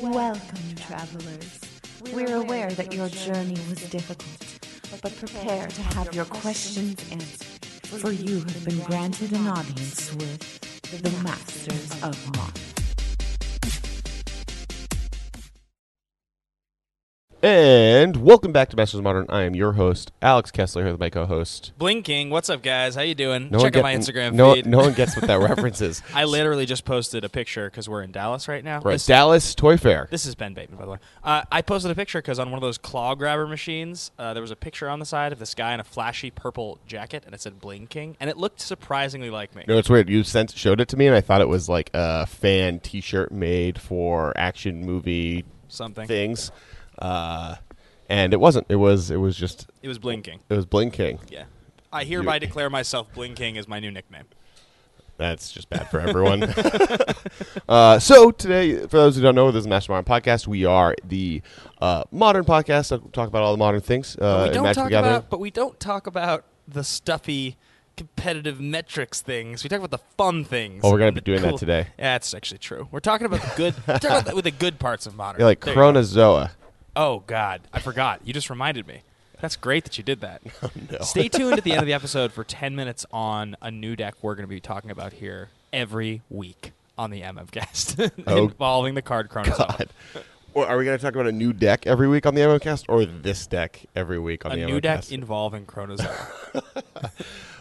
Welcome, travelers. We're aware that your journey was difficult, but prepare to have your questions answered, for you have been granted an audience with the Masters of Modern. And welcome back to Masters of Modern. I am your host, Alex Kessler, here with my co-host. Blinking, what's up, guys? How you doing? No Check one out my Instagram no, feed. No one gets what that reference is. I literally just posted a picture because we're in Dallas right now. Right, This, Dallas Toy Fair. this is Ben Bateman, by the way. Uh, I posted a picture because on one of those claw grabber machines, uh, there was a picture on the side of this guy in a flashy purple jacket, and it said Blinking, and it looked surprisingly like me. No, it's weird. You sent showed it to me, and I thought it was like a fan T-shirt made for action movie Something. things, uh, and it wasn't. It was. It was just. It was Blinking. It was blinking. Yeah. I hereby declare myself Blinking as my new nickname. That's just bad for everyone. uh, so today, for those who don't know, this is Master Modern Podcast. We are the uh, modern podcast that talk about all the modern things. Uh, But we in don't Magic talk Gathering. about. But we don't talk about the stuffy competitive metrics things. We talk about the fun things. Oh, we're gonna and be the doing that today. Yeah, that's actually true. We're talking about the good. we're talking about the, with the good parts of modern. You're like There you go. Chronozoa. Oh God, I forgot. You just reminded me. That's great that you did that. no. Stay tuned at the end of the episode for 10 minutes on a new deck we're going to be talking about here every week on the MMcast Oh, involving the card chronos. God. Or are we going to talk about a new deck every week on the MMCast, or this deck every week on A the new deck MMCast? involving Chronozoa.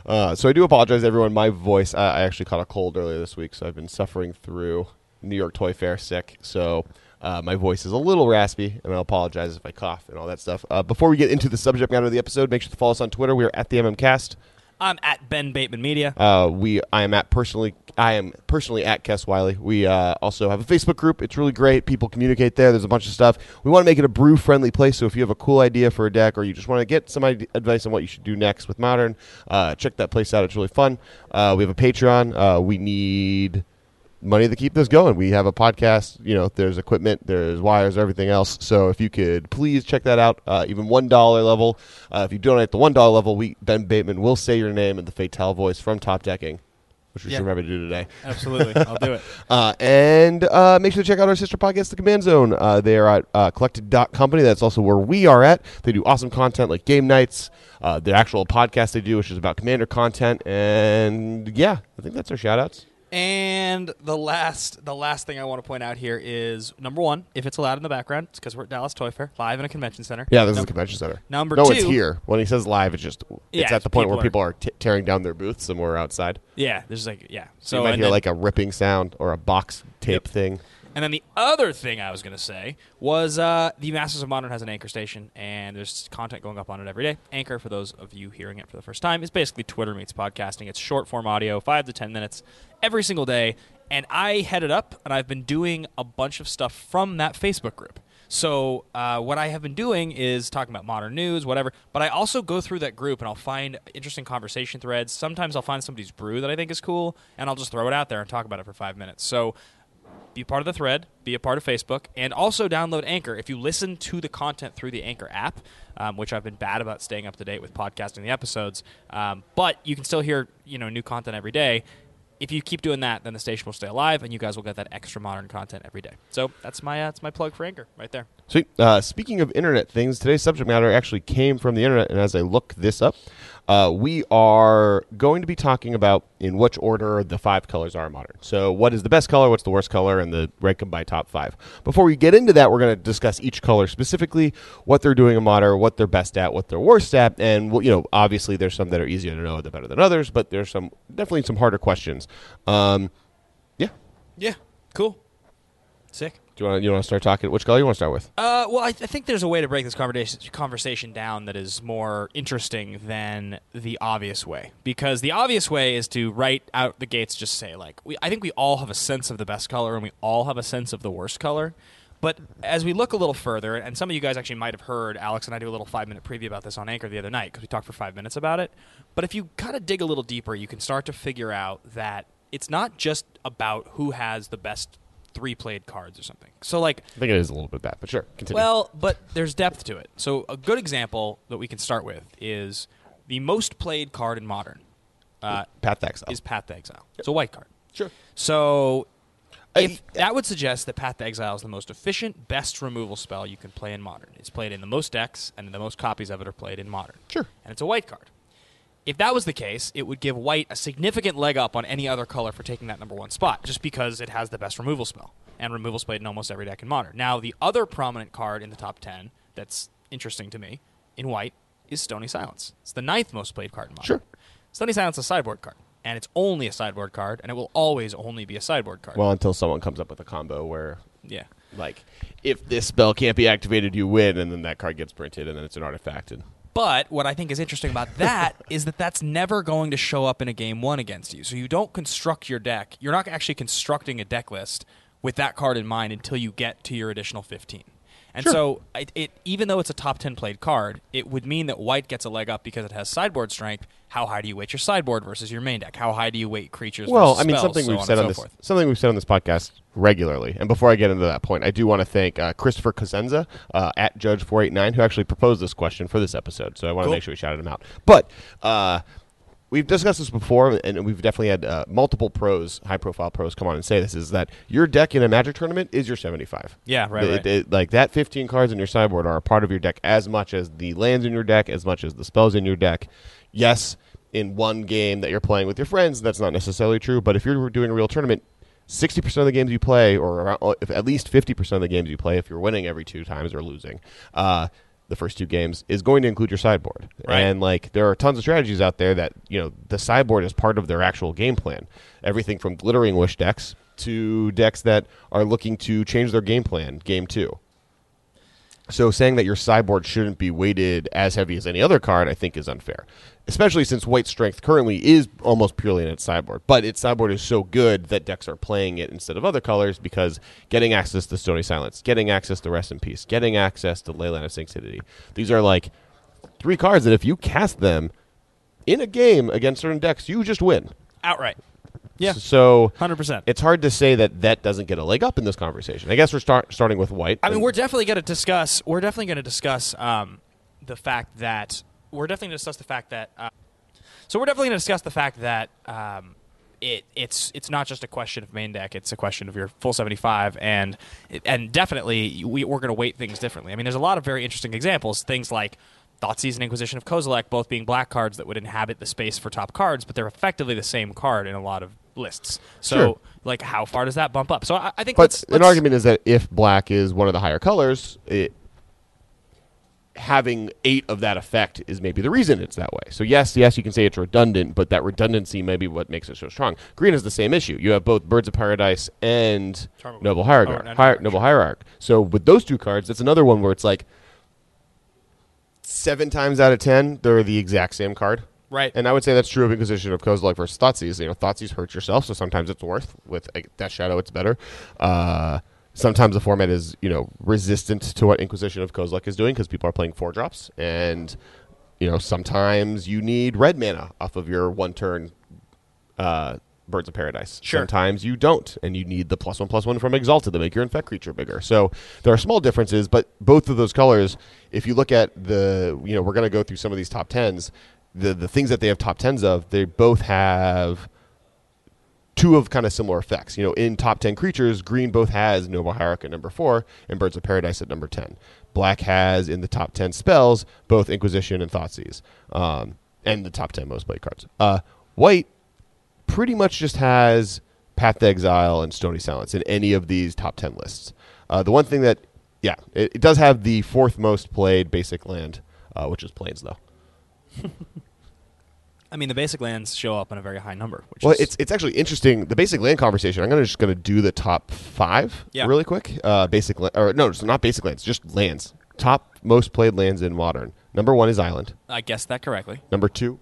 uh, so I do apologize, everyone. My voice. I I actually caught a cold earlier this week, so I've been suffering through New York Toy Fair sick. So. Uh, my voice is a little raspy, and I apologize if I cough and all that stuff. Uh, before we get into the subject matter of the episode, make sure to follow us on Twitter. We are at the MMCast. I'm at Ben Bateman Media. Uh, we I am at personally I am personally at Kess Wiley. We uh, also have a Facebook group. It's really great. People communicate there. There's a bunch of stuff. We want to make it a brew friendly place. So if you have a cool idea for a deck or you just want to get some ide- advice on what you should do next with Modern, uh, check that place out. It's really fun. Uh, we have a Patreon. Uh, we need money to keep this going. We have a podcast. You know, there's equipment, there's wires, everything else. So if you could please check that out, uh, even one dollar level. Uh, if you donate at the one dollar level, we Ben Bateman will say your name in the Fatale voice from Top Decking, which we Yeah. should remember to do today. Absolutely. I'll do it. Uh, and uh, make sure to check out our sister podcast, The Command Zone. Uh, they are at uh, Collected.company. That's also where we are at. They do awesome content like game nights, uh, the actual podcast they do, which is about Commander content. And yeah, I think that's our shout outs. And the last, the last thing I want to point out here is number one, if it's allowed in the background, it's because we're at Dallas Toy Fair, live in a convention center. Yeah, this is a convention center. number no, two- it's here. When he says live, it's just it's Yeah, at the point where people people are t- tearing down their booths we're outside. Yeah, there's like yeah. So, So you might and hear then- like a ripping sound or a box tape thing. And then the other thing I was going to say was uh, the Masters of Modern has an Anchor station, and there's content going up on it every day. Anchor, for those of you hearing it for the first time, is basically Twitter meets podcasting. It's short form audio, five to ten minutes every single day. And I head it up, and I've been doing a bunch of stuff from that Facebook group. So uh, what I have been doing is talking about modern news, whatever. But I also go through that group and I'll find interesting conversation threads. Sometimes I'll find somebody's brew that I think is cool, and I'll just throw it out there and talk about it for five minutes. So be part of the thread, be a part of Facebook, and also download Anchor. If you listen to the content through the Anchor app, um, which I've been bad about staying up to date with podcasting the episodes, um, but you can still hear you know new content every day. If you keep doing that, then the station will stay alive, and you guys will get that extra modern content every day. So that's my uh, that's my plug for Anchor right there. Sweet. Uh, speaking of internet things, today's subject matter actually came from the internet, and as I look this up, uh, we are going to be talking about in which order the five colors are modern. So, what is the best color, what's the worst color, and the rank by top five. Before we get into that, we're going to discuss each color specifically, what they're doing in modern, what they're best at, what they're worst at, and you know, obviously there's some that are easier to know, that better than others, but there's some definitely some harder questions. Um, yeah. Yeah, cool, sick. Do you want to you want to start talking? Which color you want to start with? Uh, well, I, I think there's a way to break this conversation conversation down that is more interesting than the obvious way. Because the obvious way is to right out the gates just say like, we, I think we all have a sense of the best color and we all have a sense of the worst color. But as we look a little further, and some of you guys actually might have heard Alex and I do a little five minute preview about this on Anchor the other night because we talked for five minutes about it. But if you kind of dig a little deeper, you can start to figure out that it's not just about who has the best three played cards or something. So like I think it is a little bit bad, but sure, continue. well, but there's depth to it. So a good example that we can start with is the most played card in Modern uh, Path to Exile. is Path to Exile. It's a white card. sure. So if that would suggest that Path to Exile is the most efficient, best removal spell you can play in Modern. It's played in the most decks, and the most copies of it are played in Modern. Sure. And it's a white card. If that was the case, it would give white a significant leg up on any other color for taking that number one spot, just because it has the best removal spell. And removal's played in almost every deck in Modern. Now, the other prominent card in the top 10 that's interesting to me in white is Stony Silence. It's the ninth most played card in Modern. Sure. Stony Silence is a sideboard card. And it's only a sideboard card, and it will always only be a sideboard card. Well, until someone comes up with a combo where, yeah. like, if this spell can't be activated, you win, and then that card gets printed, and then it's an artifact. And But what I think is interesting about that is that that's never going to show up in a game one against you. So you don't construct your deck. You're not actually constructing a deck list with that card in mind until you get to your additional 15. And Sure. so, it, it even though it's a top 10 played card, it would mean that white gets a leg up because it has sideboard strength. How high do you weight your sideboard versus your main deck? How high do you weight creatures well, versus I mean, spells, something so we've on said on so this forth. something we've said on this podcast regularly. And before I get into that point, I do want to thank uh, Christopher Cosenza uh, at Judge Four Eight Nine who actually proposed this question for this episode. So I want to Cool. make sure we shouted him out. But uh, we've discussed this before, and we've definitely had uh, multiple pros, high profile pros, come on and say this: is that your deck in a Magic tournament is your seventy five. Yeah, right, It- right. it- like that 15 cards in your sideboard are a part of your deck as much as the lands in your deck, as much as the spells in your deck. Yes, in one game that you're playing with your friends, that's not necessarily true. But if you're doing a real tournament, 60% of the games you play, or around, if at least 50% of the games you play, if you're winning every two times or losing, uh, the first two games is going to include your sideboard. Right. And like there are tons of strategies out there that you know the sideboard is part of their actual game plan. Everything from glittering wish decks to decks that are looking to change their game plan game two. So saying that your sideboard shouldn't be weighted as heavy as any other card, I think, is unfair. Especially since White Strength currently is almost purely in its sideboard. But its sideboard is so good that decks are playing it instead of other colors because getting access to Stony Silence, getting access to Rest in Peace, getting access to Leyline of Sanctity. These are like three cards that if you cast them in a game against certain decks, you just win. Outright. Yeah. So 100%. it's hard to say that that doesn't get a leg up in this conversation. I guess we're start, starting with White. I mean, we're definitely going to discuss. We're definitely going to discuss um, the fact that we're definitely going to discuss the fact that. Uh, so we're definitely going to discuss the fact that um, it it's it's not just a question of main deck; it's a question of your full seventy five, and and definitely we, we're going to weight things differently. I mean, there's a lot of very interesting examples. Things like. Thoughtseize and Inquisition of Kozilek both being black cards that would inhabit the space for top cards, but they're effectively the same card in a lot of lists. So, Sure. like, how far does that bump up? So, I, I think But let's, an let's- argument is that if black is one of the higher colors, it having eight of that effect is maybe the reason it's that way. So yes, yes, you can say it's redundant, but that redundancy may be what makes it so strong. Green is the same issue. You have both Birds of Paradise and Charm Noble Wisdom. Hierarch. Oh, Hier- Noble sure. Hierarch. So with those two cards, that's another one where it's like seven times out of ten, they're the exact same card. Right. And I would say that's true of Inquisition of Kozilek versus Thoughtseize. You know, Thoughtseize hurts yourself, so sometimes it's worth. With Death Shadow, it's better. Uh, sometimes the format is, you know, resistant to what Inquisition of Kozilek is doing because people are playing four drops. And, you know, sometimes you need red mana off of your one turn uh, Birds of Paradise. Sure. Sometimes you don't, and you need the plus one plus one from Exalted to make your infect creature bigger. So there are small differences, but both of those colors, if you look at the, you know, we're going to go through some of these top tens. The the things that they have top tens of, they both have two of kind of similar effects. You know, in top 10 creatures, green both has Noble Hierarch at number 4 and Birds of Paradise at number 10. Black has in the top 10 spells both Inquisition and Thoughtseize, um, and the top 10 most played cards. Uh, white pretty much just has Path to Exile and Stony Silence in any of these top 10 lists. Uh, the one thing that, yeah, it, it does have the fourth most played basic land, uh, which is Plains, though. I mean, the basic lands show up in a very high number. Which Well, it's it's actually interesting. The basic land conversation. I'm gonna just gonna do the top five Yeah. really quick. Uh, basic la- or no, it's not basic lands, just lands. Top most played lands in modern. Number one is island. I guessed that correctly, Number two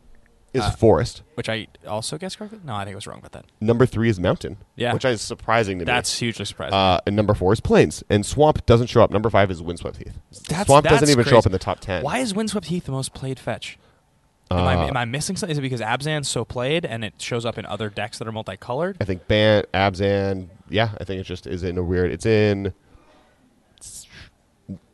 is Uh, forest. which I also guessed correctly. No, I think I was wrong about that. Number three is mountain. Yeah. which is surprising to me. That's hugely surprising. Uh, and number four is plains. And swamp doesn't show up. Number five is windswept heath. That's- swamp doesn't that's even show up in the top ten. Why is Windswept Heath the most played fetch? Am, I, Uh, am I missing something? Is it because Abzan's so played and it shows up in other decks that are multicolored? I think Ban Abzan. Yeah, I think it just is in a weird. It's in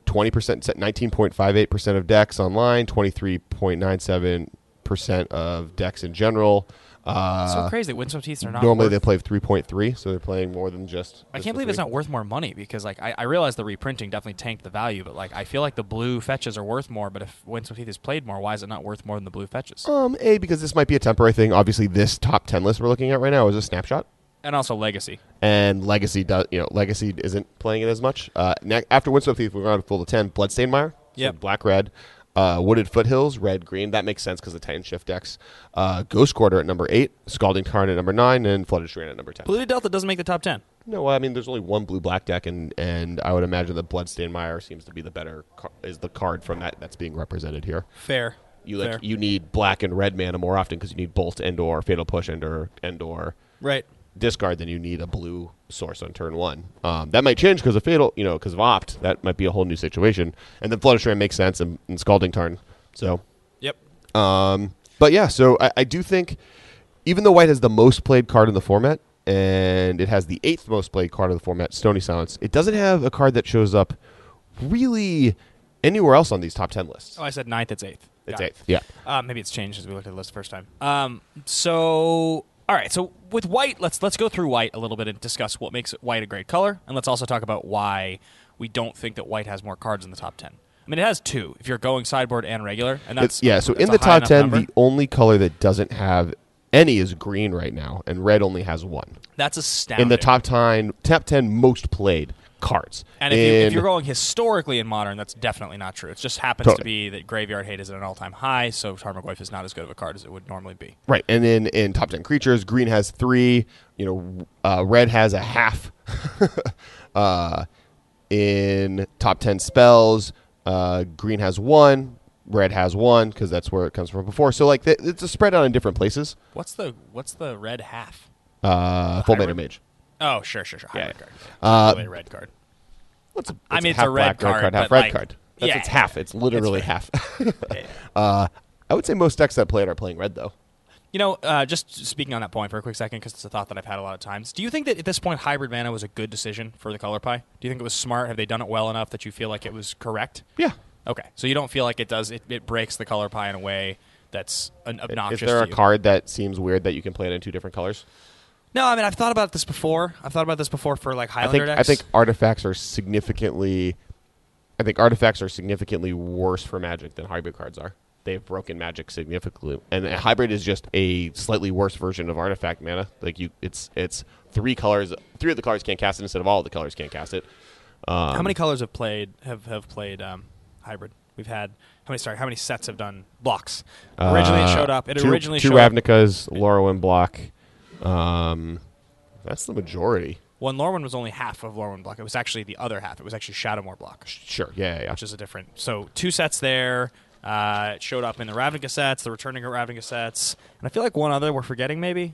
twenty percent, nineteen point five eight percent of decks online, twenty three point nine seven percent of decks in general. Uh, so crazy that Heaths are not. normally they play 3.3, so they're playing more than just. I can't believe it's not worth more money because like I, I realize the reprinting definitely tanked the value, but like I feel like the blue fetches are worth more. But if Windswept Heath is played more, why is it not worth more than the blue fetches? Um, a because this might be a temporary thing. Obviously, this top 10 list we're looking at right now is a snapshot. And also Legacy. and Legacy does you know Legacy isn't playing it as much. Uh, ne- after Windswept Heath, we're going to full to ten. Bloodstained Mire, so Yep. black red, uh, Wooded Foothills, red green. That makes sense because the Titan Shift decks. Uh, Ghost Quarter at number eight, Scalding Tarn at number nine, and Flooded Strand at number ten. Polluted Delta doesn't make the top ten. no, I mean there's only one blue black deck, and and I would imagine that Bloodstained Mire seems to be the better car- is the card from that that's being represented here. Fair. You like Fair. you need black and red mana more often because you need Bolt and or Fatal Push and or and or right. discard, then you need a blue source on turn one. Um, that might change because of fatal, you know, because of opt. That might be a whole new situation. And then Flood Strand makes sense and, and Scalding Tarn. So, Yep. um, but yeah, so I, I do think even though White has the most played card in the format and it has the eighth most played card in the format, Stony Silence, it doesn't have a card that shows up really anywhere else on these top ten lists. Oh, I said ninth. It's eighth. it's Got it. eighth. Yeah. Uh, maybe it's changed as we looked at the list the first time. Um, so all right, so with white, let's let's go through white a little bit and discuss what makes white a great color, and let's also talk about why we don't think that white has more cards in the top ten. I mean, it has two if you're going sideboard and regular, and that's It's, yeah, so that's in the top 10, number. the only color that doesn't have any is green right now, and red only has one. that's astounding. in the top 10, top 10 most played cards. And if, you, if you're going historically in modern, that's definitely not true. It just happens to be that graveyard hate is at an all-time high, so Tarmogoyf is not as good of a card as it would normally be. Right, and then in top 10 creatures, green has three, you know, uh, red has a half. uh, in top 10 spells, uh, green has one, red has one, because that's where it comes from before. So, like, th- it's a spread out in different places. What's the what's the red half? Uh, Full Mana? Mage. Oh, sure, sure, sure. Hybrid Yeah. card. Uh, really a red card. What's a, I it's mean, it's a red black, card, half red like, card. That's yeah, it's half. It's literally fair. half. Uh, I would say most decks that play it are playing red, though. You know, uh, just speaking on that point for a quick second, because it's a thought that I've had a lot of times. Do you think that at this point, hybrid mana was a good decision for the color pie? Do you think it was smart? Have they done it well enough that you feel like it was correct? Yeah. Okay, so you don't feel like it does it, it breaks the color pie in a way that's an obnoxious. Is there a card that seems weird that you can play it in two different colors? No, I mean I've thought about this before. I've thought about this before for like I Highlander think I think artifacts are significantly. I think artifacts are significantly worse for Magic than hybrid cards are. They've broken Magic significantly, and a hybrid is just a slightly worse version of artifact mana. Like you, it's it's three colors. Three of the colors can't cast it instead of all of the colors can't cast it. Um, how many colors have played have have played um, hybrid? We've had how many? Sorry, how many sets have done blocks? Originally, it Uh, showed up. It two, originally two showed up. Ravnicas, Lorwyn block. Um, that's the majority. Well, Lorwyn was only half of Lorwyn block. It was actually the other half. It was actually Shadowmoor block. Sure, yeah, yeah, yeah. which is a different. So two sets there. Uh, it showed up in the Ravnica sets, the returning Ravnica sets, and I feel like one other we're forgetting maybe.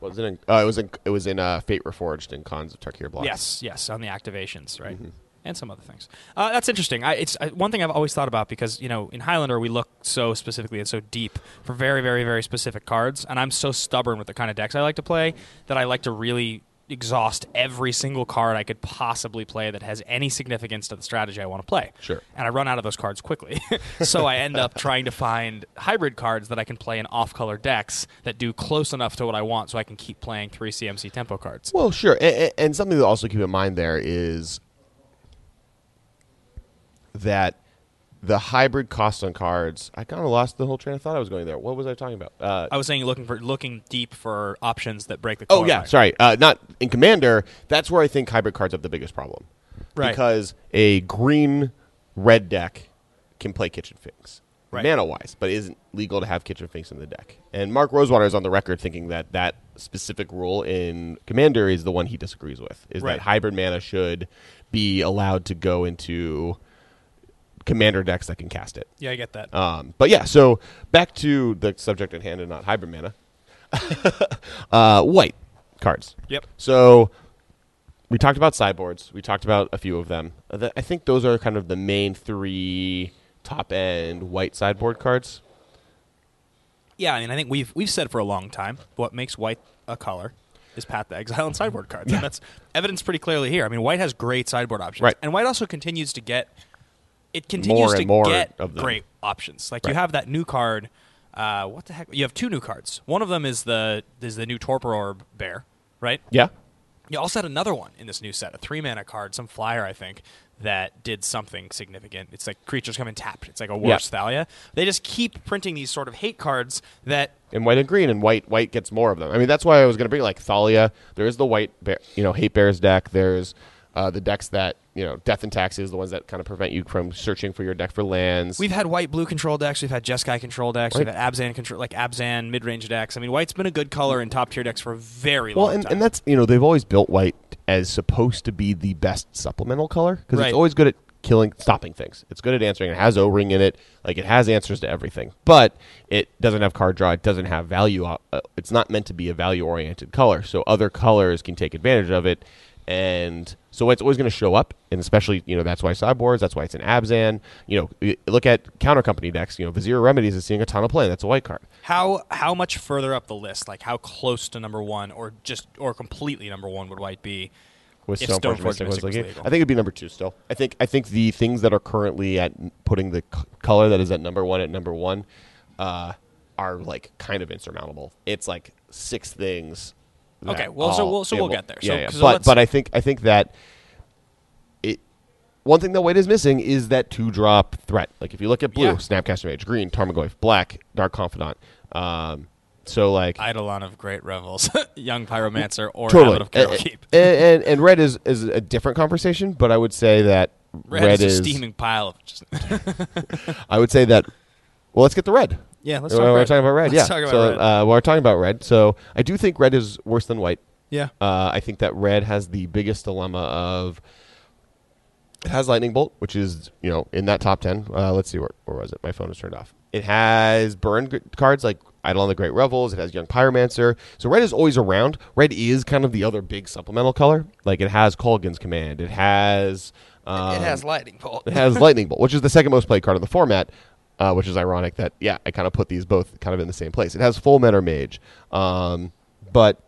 Was it in? Uh, it was in. It was in uh, Fate Reforged and Khans of Tarkir block. Yes, yes, on the activations, right, Mm-hmm. And some other things. Uh, that's interesting. I, it's uh, one thing I've always thought about because you know in Highlander we look so specifically and so deep for very, very, very specific cards, and I'm so stubborn with the kind of decks I like to play that I like to really exhaust every single card I could possibly play that has any significance to the strategy I want to play. Sure. And I run out of those cards quickly. so I end up trying to find hybrid cards that I can play in off color decks that do close enough to what I want so I can keep playing three CMC tempo cards. Well, sure, and, and something to also keep in mind there is that the hybrid cost on cards. I kind of lost the whole train of thought I was going there. What was I talking about? Uh, I was saying looking for looking deep for options that break the oh yeah, line. sorry, uh, not in Commander. That's where I think hybrid cards have the biggest problem, Right. Because a green red deck can play Kitchen Finks. Right. Mana wise, but it isn't legal to have Kitchen Finks in the deck. And Mark Rosewater is on the record thinking that that specific rule in Commander is the one he disagrees with. Is Right. that hybrid mana should be allowed to go into Commander decks that can cast it. Yeah, I get that. Um, but yeah, so back to the subject at hand and not hybrid mana. uh, white cards. Yep. So we talked about sideboards. We talked about a few of them. Uh, I think those are kind of the main three top end white sideboard cards. Yeah, I mean, I think we've we've said for a long time what makes white a color is Path to Exile and sideboard cards, Yeah. and that's evidence pretty clearly here. I mean, white has great sideboard options, Right. and white also continues to get it continues More to more get great options. Like you have that new card. Uh, what the heck? You have two new cards. One of them is the is the new Torpor Orb Bear, right? Yeah. You also had another one in this new set, a three mana card, some flyer, I think, that did something significant. It's like creatures come in tapped. It's like a Yeah. worse Thalia. They just keep printing these sort of hate cards that in white and green, and white white gets more of them. I mean, that's why I was going to bring like Thalia. There is the white, bear, you know, hate bears deck. There's uh, the decks that you know, death and taxes, the ones that kind of prevent you from searching for your deck for lands. we've had white blue control decks, we've had Jeskai control decks, Right. we've had Abzan control like Abzan mid range decks. I mean, white's been a good color in top tier decks for a very well, long and, time. and that's you know they've always built white as supposed to be the best supplemental color because Right. it's always good at killing, stopping things. It's good at answering. It has O ring in it, like it has answers to everything. But it doesn't have card draw. It doesn't have value. Uh, it's not meant to be a value oriented color. So other colors can take advantage of it, and so it's always going to show up. And especially you know that's why sideboards. That's why it's an Abzan. You know, look at counter company decks. You know, Vizier Remedies is seeing a ton of play. That's a white card. How how much further up the list, like how close to number one, or just or completely number one, would white be? with If Stoneforge Mystic was legal. I think it'd be number two still. I think I think the things that are currently at putting the c- color that is at number one at number one uh, are like kind of insurmountable. It's like six things. Okay, well, so we'll- so we'll well, get there. Yeah, So- yeah. so but but I think I think that it. One thing that white is missing is that two drop threat. Like if you look at blue, Yeah. Snapcaster Mage, green, Tarmogoyf, black, Dark Confidant. Um, so like Eidolon of Great Revels, Young Pyromancer, or totally. Of Keral Keep. and, and, and red is, is a different conversation, but I would say that Red, red, is is. a steaming pile of just. I would say that. Well, let's get the red. Yeah, let's we're, talk we're red. talking about red. Let's yeah. talk about so red. Uh, we're talking about red. So I do think red is worse than white. yeah, Uh, I think that red has the biggest dilemma of it has lightning bolt, which is you know in that top ten. Uh, let's see where where was it? My phone is turned off. It has burn g- cards like Eidolon of the Great Revels. It has Young Pyromancer. So red is always around. Red is kind of the other big supplemental color. Like it has Kolaghan's Command. It has. Um, it has lightning bolt. it has Lightning Bolt, which is the second most played card in the format, uh, which is ironic that, yeah, I kind of put these both kind of in the same place. It has Fulminator Mage, um, but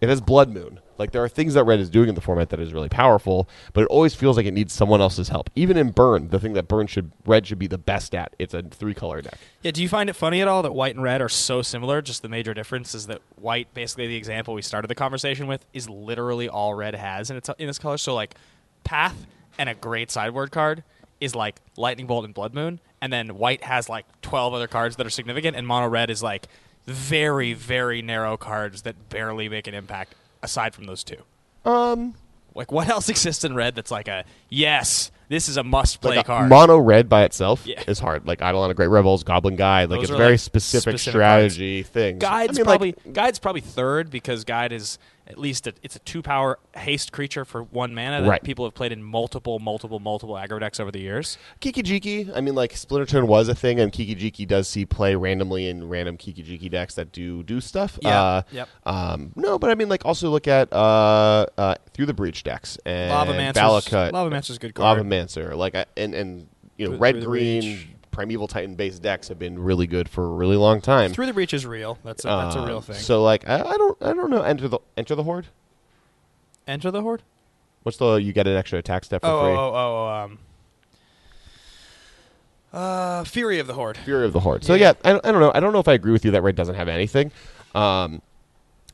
it has Blood Moon. Like, there are things that Red is doing in the format that is really powerful, but it always feels like it needs someone else's help. Even in Burn, the thing that Burn should, Red should be the best at, it's a three color deck. Yeah, do you find it funny at all that white and red are so similar? Just the major difference is that white, basically the example we started the conversation with, is literally all red has in its in its color. So like, path and a great sideboard card is like lightning bolt and blood moon, and then white has like twelve other cards that are significant, and mono red is like very very narrow cards that barely make an impact aside from those two. Um, Like what else exists in red that's like a yes, this is a must play like a card. mono red by itself Yeah. is hard. Like Eidolon of Great Revels, Goblin Guide, like Those it's are, very like, specific, specific strategy things. Guide's I mean, like, probably Guide's probably third because Guide is at least a, it's a two power haste creature for one mana that Right. people have played in multiple, multiple, multiple aggro decks over the years. Kiki Jiki, I mean, like Splinter Twin was a thing, and Kiki Jiki does see play randomly in random Kiki Jiki decks that do do stuff. Yeah, Uh, yep. Um, no, but I mean, like also look at uh, uh, through the breach decks and Lava Valakut, Lava Mancer's a good Lava card. Mancer, like I- and and you know, Through- red Through green. Primeval titan based decks have been really good for a really long time. Through the breach is real. That's a, that's a Um, real thing. So like, I, I don't I don't know. Enter the enter the horde. Enter the horde. What's the you get an extra attack step for Oh, free? oh, oh, oh, um, uh, Fury of the Horde. Fury of the Horde. So Yeah. yeah, I, don't- I don't know. I don't know if I agree with you that red doesn't have anything. Um,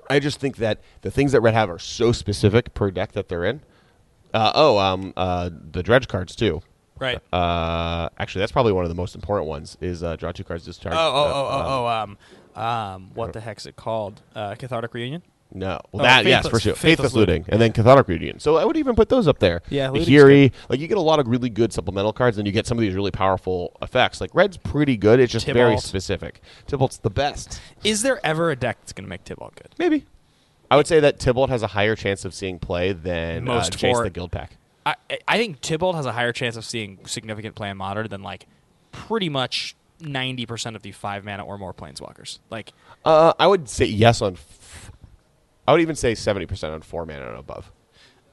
I just think that the things that red have are so specific per deck that they're in. Uh, oh, um, uh, the dredge cards too. Right. Uh, actually, that's probably one of the most important ones. Is uh, draw two cards, discard. Oh, oh, uh, oh, um, oh, oh, um, um, what the heck's it called? Uh, Cathartic Reunion. No, well Oh, that yes Faithless- for sure. Faithless Faithless, looting. and then Cathartic Reunion. So I would even put those up there. Yeah, looting's Hiri, like you get a lot of really good supplemental cards, and you get some of these really powerful effects. Like red's pretty good. It's just very Tibalt. specific. Tibalt's the best. Is there ever a deck that's going to make Tibalt good? Maybe. I would say that Tibalt has a higher chance of seeing play than Most uh, Jace for- the Guild Pack. I, I think Tibalt has a higher chance of seeing significant play in modern than like pretty much ninety percent of the five mana or more planeswalkers. Like Uh, I would say yes on. F- I would even say seventy percent on four mana and above.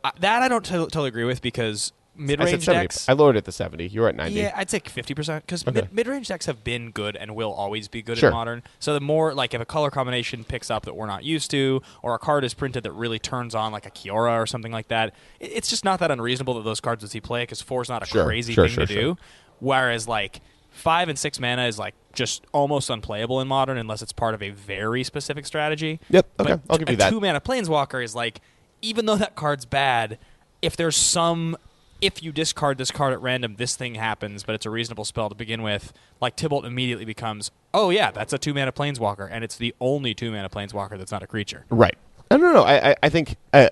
uh, that, I don't t- totally agree with because mid range decks. I lowered it to seventy. You're at ninety. Yeah, I'd say fifty percent because Okay. mid range decks have been good and will always be good Sure. in modern. So the more like if a color combination picks up that we're not used to, or a card is printed that really turns on like a Kiora or something like that, it's just not that unreasonable that those cards would see play because four is not a Sure, crazy sure, thing sure, to sure. do. Whereas like five and six mana is like just almost unplayable in modern unless it's part of a very specific strategy. Yep, okay, But I'll give you a that. Two mana planeswalker is like, even though that card's bad, if there's some, if you discard this card at random, this thing happens, but it's a reasonable spell to begin with. Like Tibalt immediately becomes, oh yeah, that's a two mana planeswalker, and it's the only two mana planeswalker that's not a creature. Right. I don't know. I I, I think uh,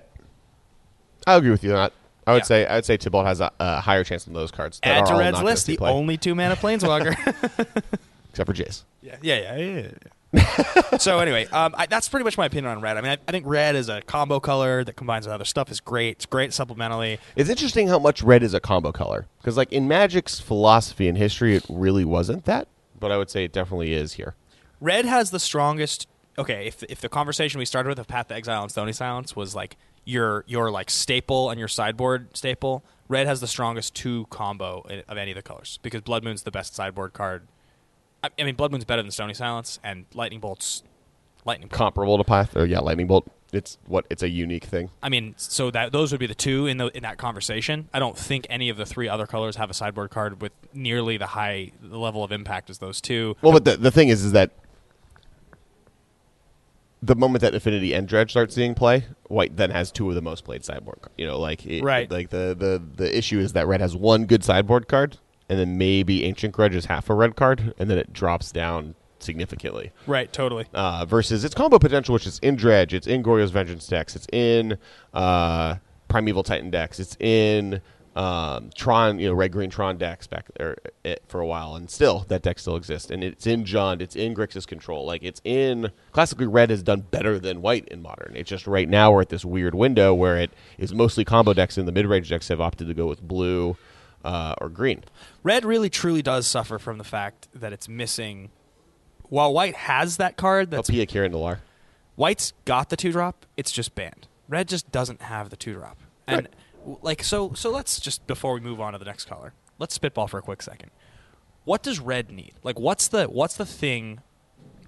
I agree with you on that. I would Yeah. say I would say Tibalt has a, a higher chance than those cards. that Add are to Red's list the play, only two mana planeswalker. except for Jace. Yeah, Yeah, yeah, yeah. yeah. so anyway, um, I, that's pretty much my opinion on red. I mean, I, I think red is a combo color that combines with other stuff is great. It's great supplementally. It's interesting how much red is a combo color because, like in Magic's philosophy and history, it really wasn't that. But I would say it definitely is here. Red has the strongest. Okay, if if the conversation we started with of Path to Exile and Stony Silence was like your your like staple and your sideboard staple, red has the strongest two combo of any of the colors because Blood Moon's the best sideboard card. I, I mean, Blood Moon's better than Stony Silence, and Lightning Bolt's Lightning Bolt. Comparable to Path, or yeah, Lightning Bolt. It's what it's a unique thing. I mean, so that those would be the two in the in that conversation. I don't think any of the three other colors have a sideboard card with nearly the high the level of impact as those two. Well, but the the thing is, is that the moment that Affinity and Dredge start seeing play, White then has two of the most played sideboard. Cards. You know, like it- Right. Like the, the the issue is that Red has one good sideboard card, and then maybe Ancient Grudge is half a red card, and then it drops down significantly. Right, totally. Uh, versus its combo potential, which is in Dredge, it's in Goryo's Vengeance decks, it's in uh, Primeval Titan decks, it's in um, Tron, you know, Red Green Tron decks back there it, for a while, and still that deck still exists, and it's in Jund, it's in Grixis Control, like it's in classically Red has done better than White in Modern. It's just right now we're at this weird window where it is mostly combo decks, and the mid range decks have opted to go with blue uh, or green. Red really truly does suffer from the fact that it's missing. While White has that card, that's Pia Kieran Delar. White's got the two drop. It's just banned. Red just doesn't have the two drop. And Right. like so, so let's just before we move on to the next color, let's spitball for a quick second. What does red need? Like, what's the what's the thing?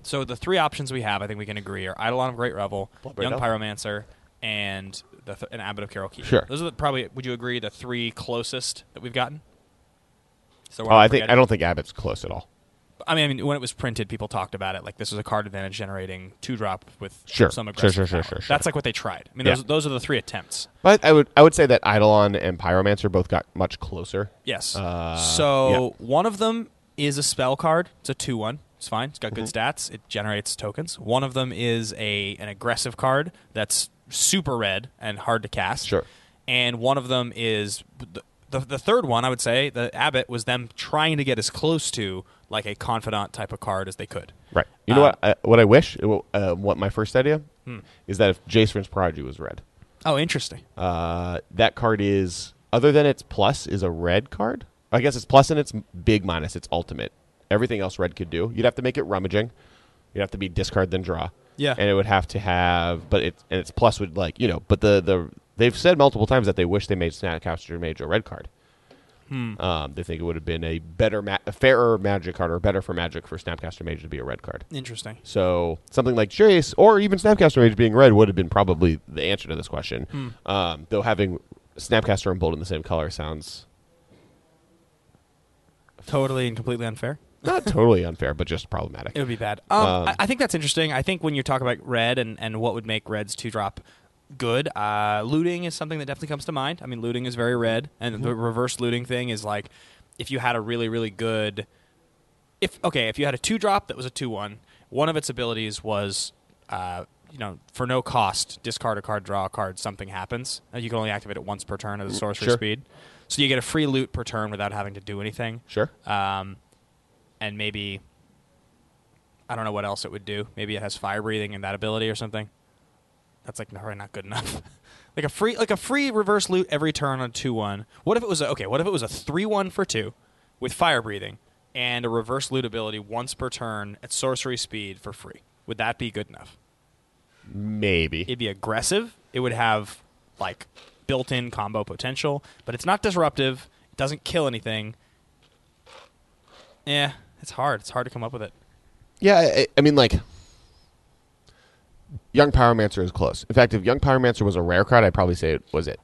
So the three options we have, I think we can agree, are Eidolon of Great Revel, Bloodbraid Young Elf. Pyromancer, and the th- an Abbot of Keral Keeper. Sure. those are the, probably. Would you agree the three closest that we've gotten? So Oh, I think I don't think Abbott's close at all. I mean, I mean, when it was printed, people talked about it like this was a card advantage generating two drop with Sure. some Sure, aggressive sure, sure, power. sure, sure. That's like what they tried. I mean, Yeah. those, those are the three attempts. But I would I would say that Eidolon and Pyromancer both got much closer. Yes. Uh, so one of them is a spell card. It's a two-one. It's fine. It's got good Mm-hmm. stats. It generates tokens. One of them is a an aggressive card that's super red and hard to cast. Sure. And one of them is the, the the third one. I would say the Abbott was them trying to get as close to like a confidant type of card as they could. Right. You know Um, what? I, what I wish. Uh, what my first idea Hmm. is that if Jace Prodigy was red, Oh, interesting. uh, that card is other than its plus is a red card. I guess it's plus and it's big minus. It's ultimate. Everything else red could do. You'd have to make it rummaging. You'd have to be discard then draw. Yeah. And it would have to have, but it and its plus would like you know. But the the they've said multiple times that they wish they made Snapcaster Mage a red card. Hmm. Um, they think it would have been a better, ma- a fairer Magic card, or better for Magic for Snapcaster Mage to be a red card. Interesting. So something like Jace or even Snapcaster Mage being red would have been probably the answer to this question. Hmm. Um, though having Snapcaster and Bolt in the same color sounds Totally and completely unfair. Not totally unfair, but just problematic. It would be bad. Um, Um, I, I think that's interesting. I think when you talk about red and, and what would make reds two drop good, uh, looting is something that definitely comes to mind. I mean, looting is very red, and the reverse looting thing is like if you had a really really good, if okay, if you had a two drop that was a two one, one of its abilities was. Uh, you know, for no cost, discard a card, draw a card, something happens. Uh, you can only activate it once per turn at a sorcery Sure. speed. So you get a free loot per turn without having to do anything Sure. um, and maybe I don't know what else it would do. Maybe it has fire breathing and that ability or something. That's like probably not good enough. like a free like a free reverse loot every turn on two one. What if it was a, okay? What if it was a three one for two with fire breathing and a reverse loot ability once per turn at sorcery speed for free? Would that be good enough? Maybe. It'd be aggressive. It would have like built-in combo potential, but it's not disruptive. It doesn't kill anything. Yeah, it's hard. It's hard to come up with it. yeah, I, I mean, like, Young Pyromancer is close. In fact, if Young Pyromancer was a rare card, I'd probably say it was it.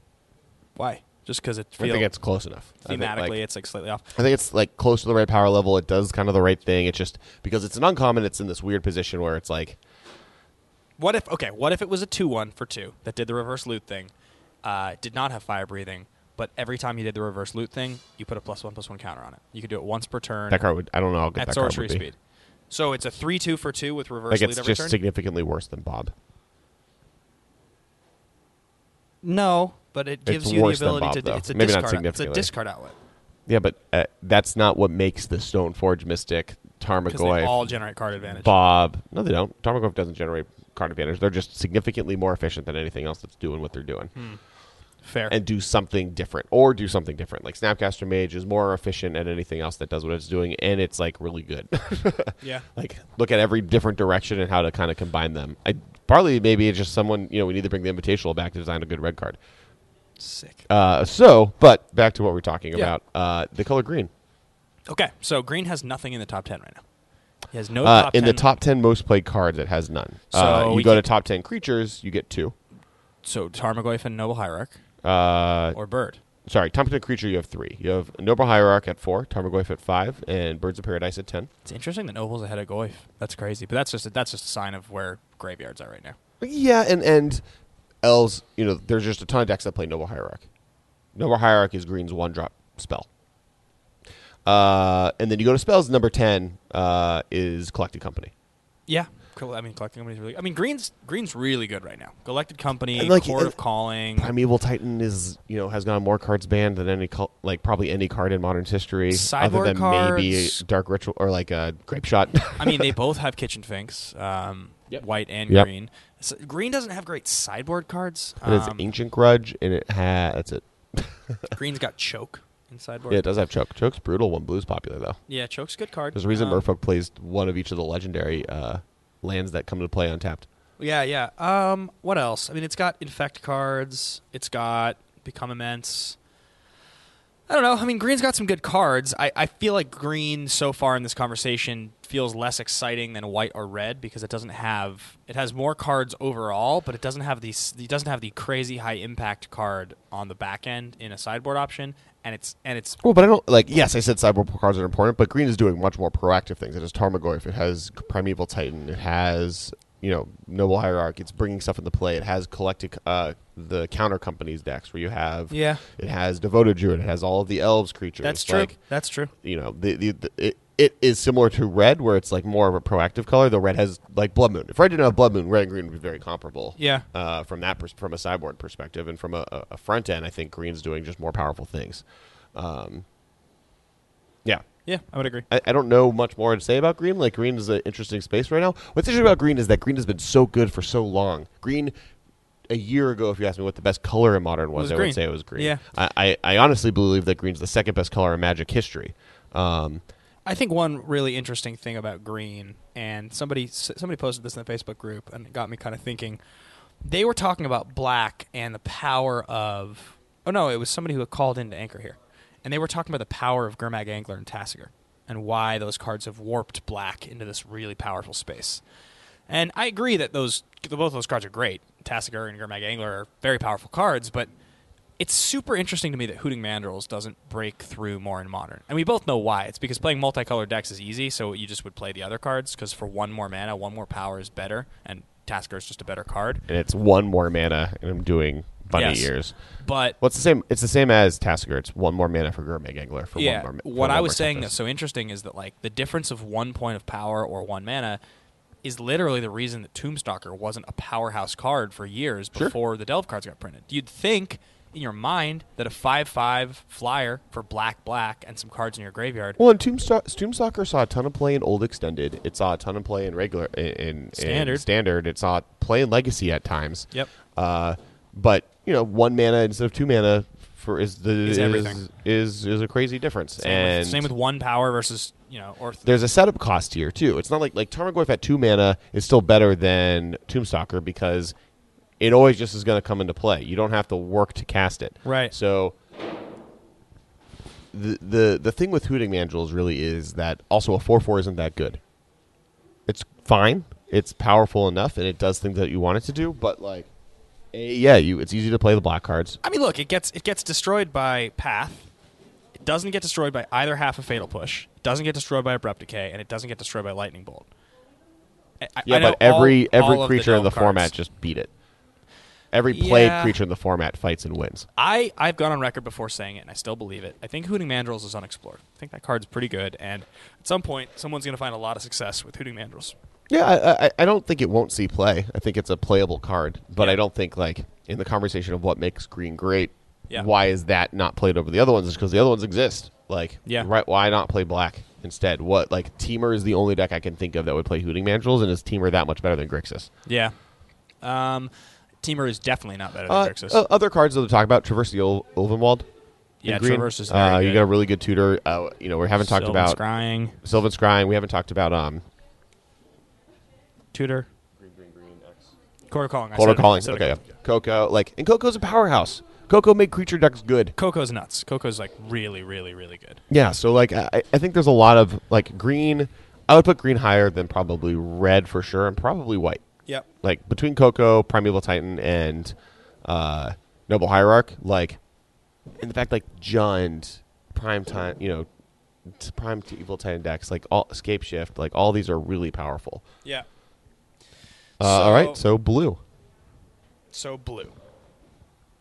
Why? just because it I think it's close enough. I think, thematically like- it's like slightly off. I think it's like close to the right power level. It does kind of the right thing. It's just because it's an uncommon. It's in this weird position where it's like What if okay? What if it was a two one for two that did the reverse loot thing, uh, did not have fire breathing, but every time you did the reverse loot thing, you put a plus one plus one counter on it. You could do it once per turn that card would. I don't know how good at that card sorcery would be. speed. So it's a three two for two with reverse Like loot it's every just turn. significantly worse than Bob. no, but it gives It's you the ability Bob, to. though. It's a Maybe not discard. It's a discard outlet Yeah, but uh, that's not what makes the Stoneforge Mystic, because they Tarmogoyf, all generate card advantage. Bob. No, they don't. Tarmogoyf doesn't generate card advantage. They're just significantly more efficient than anything else that's doing what they're doing. Fair. and do something different or do something different. Like Snapcaster Mage is more efficient at anything else that does what it's doing, and it's like really good. yeah. like look at every different direction and how to kind of combine them. I partly maybe it's just someone you know we need to bring the Invitational back to design a good red card. Sick. Uh, so, but back to what we're talking Yeah. about. Uh, the color green Okay, so green has nothing in the top ten right now. He has no uh, top in 10. the top ten most played cards, it has none. So uh, you we go to top ten creatures, you get two. So Tarmogoyf and Noble Hierarch Uh, or Bird. sorry, top ten creature, you have three. You have Noble Hierarch at four, Tarmogoyf at five, and Birds of Paradise at ten. It's interesting that Noble's ahead of Goyf. That's crazy, but that's just a, that's just a sign of where graveyards are right now. Yeah, and and elves, you know, there's just a ton of decks that play Noble Hierarch. Noble Hierarch is green's one drop spell. Uh, and then you go to spells. Number ten uh, is Collected Company. Yeah, I mean collecting company's really. I mean green's green's really good right now. Collected company, And, like, Chord of Calling. Primeval Titan is you know has gotten more cards banned than any col- like probably any card in modern history, Sideboard other than maybe. Dark Ritual or like a Grape Shot. I mean they both have kitchen finks, um, Yep. white and Yep. green. So green doesn't have great sideboard cards. it has Um, Ancient Grudge, and it has that's it. green's got choke in sideboard. Yeah, it does have Choke. Choke's brutal when blue's popular though. Yeah, choke's a good card. There's a reason Um, Merfolk plays one of each of the legendary uh, lands that come to play untapped. Yeah, yeah. Um, what else? I mean, it's got infect cards. It's got become immense. I don't know. I mean, green's got some good cards. I, I feel like green so far in this conversation feels less exciting than white or red because it doesn't have it has more cards overall, but it doesn't have these it doesn't have the crazy high impact card on the back end in a sideboard option, and it's and it's Well, but I don't like. Yes, I said sideboard cards are important, but green is doing much more proactive things. It has Tarmogoyf. It has Primeval Titan. It has you know Noble Hierarch. It's bringing stuff into play. It has collected uh, the counter companies decks where you have yeah, It has Devoted Druid. It has all of the elves creatures. that's true. Like, that's true. you know, the, the, the it, it is similar to red, where it's like more of a proactive color. Though red has like Blood Moon. If red didn't have Blood Moon, red and green would be very comparable. Yeah. Uh, from that pers- from a sideboard perspective, and from a, a, front end, I think green's doing just more powerful things. Um, yeah. Yeah, I would agree. I, I don't know much more to say about green. Like green is an interesting space right now. What's interesting about green is that green has been so good for so long. Green, a year ago, if you asked me what the best color in modern was, was I green. would say it was green. Yeah. I, I, I honestly believe that green's the second best color in Magic history. Um, I think one really interesting thing about green, and somebody somebody posted this in the Facebook group, and it got me kind of thinking. They were talking about black and the power of. Oh no, it was somebody who had called in to Anchor here, and they were talking about the power of Gurmag Angler and Tasigur, and why those cards have warped black into this really powerful space. And I agree that those both those cards are great. Tasigur and Gurmag Angler are very powerful cards, but it's super interesting to me that Hooting Mandrills doesn't break through more in modern. And we both know why. It's because playing multicolored decks is easy, so you just would play the other cards because for one more mana, one more power is better, and Tasker is just a better card. and it's one more mana, and I'm doing bunny Yes. ears. But What's the same? It's the same as Tasker. It's one more mana for Gurmag Angler. For yeah, one more, for what I was saying that's so interesting is that like the difference of one point of power or one mana is literally the reason that Tombstalker wasn't a powerhouse card for years Sure. before the Delve cards got printed. You'd think in your mind that a five-five flyer for black black and some cards in your graveyard Well, and Tombstalker, Tombstalker saw a ton of play in Old Extended. It saw a ton of play in regular in, in Standard. in standard. It saw play in Legacy at times. Yep. Uh, but you know, one mana instead of two mana for is the Is is is is a crazy difference. Same, and with, same with one power versus you know or th- there's a setup cost here too. It's not like like Tarmogoyf at two mana is still better than Tombstalker because it always just is going to come into play. You don't have to work to cast it. Right. So the the the thing with Hooting Mandrills really is that also a four four isn't that good. It's fine. It's powerful enough and it does things that you want it to do, but like eh, yeah, you. It's easy to play the black cards. I mean, look, it gets it gets destroyed by Path. It doesn't get destroyed by either half of Fatal Push. It doesn't get destroyed by Abrupt Decay, and it doesn't get destroyed by Lightning Bolt. I- Yeah, I but every all- every all creature in the cards- format just beat it. Every played Yeah. creature in the format fights and wins. I I've gone on record before saying it, and I still believe it. I think Hooting Mandrills is unexplored. I think that card's pretty good, and at some point, someone's going to find a lot of success with Hooting Mandrills. Yeah, I, I, I don't think it won't see play. I think it's a playable card, but Yeah. I don't think like in the conversation of what makes green great. Yeah. Why is that not played over the other ones? Is because the other ones exist. Like, Yeah. right? Why not play black instead? What like Temur is the only deck I can think of that would play Hooting Mandrills, and is Temur that much better than Grixis? Yeah. Um, Temur is definitely not better than Uh, Grixis. uh, other cards that to talk about: Traverse the Ul- Ulvenwald. yeah, green. Traverse is very uh, good. You got a really good tutor. Uh, you know, we haven't talked Sylvan about Scrying, Sylvan Scrying. We haven't talked about um. Tutor, Chord of Calling. I Quarter said it. I calling. said it. Okay, yeah. Coco. Like, and Coco's a powerhouse. Coco made creature decks good. Coco's nuts. Coco's like really, really, really good. Yeah. So like, I, I think there's a lot of like green. I would put green higher than probably red for sure, and probably white. Yep. Like between Coco, Primeval Titan, and uh, Noble Hierarch, like, in the fact like Jund, Prime Time, you know, Prime t- Evil Titan decks, like all Scapeshift, like all these are really powerful. Yeah. Uh, all right, So- so blue. So blue.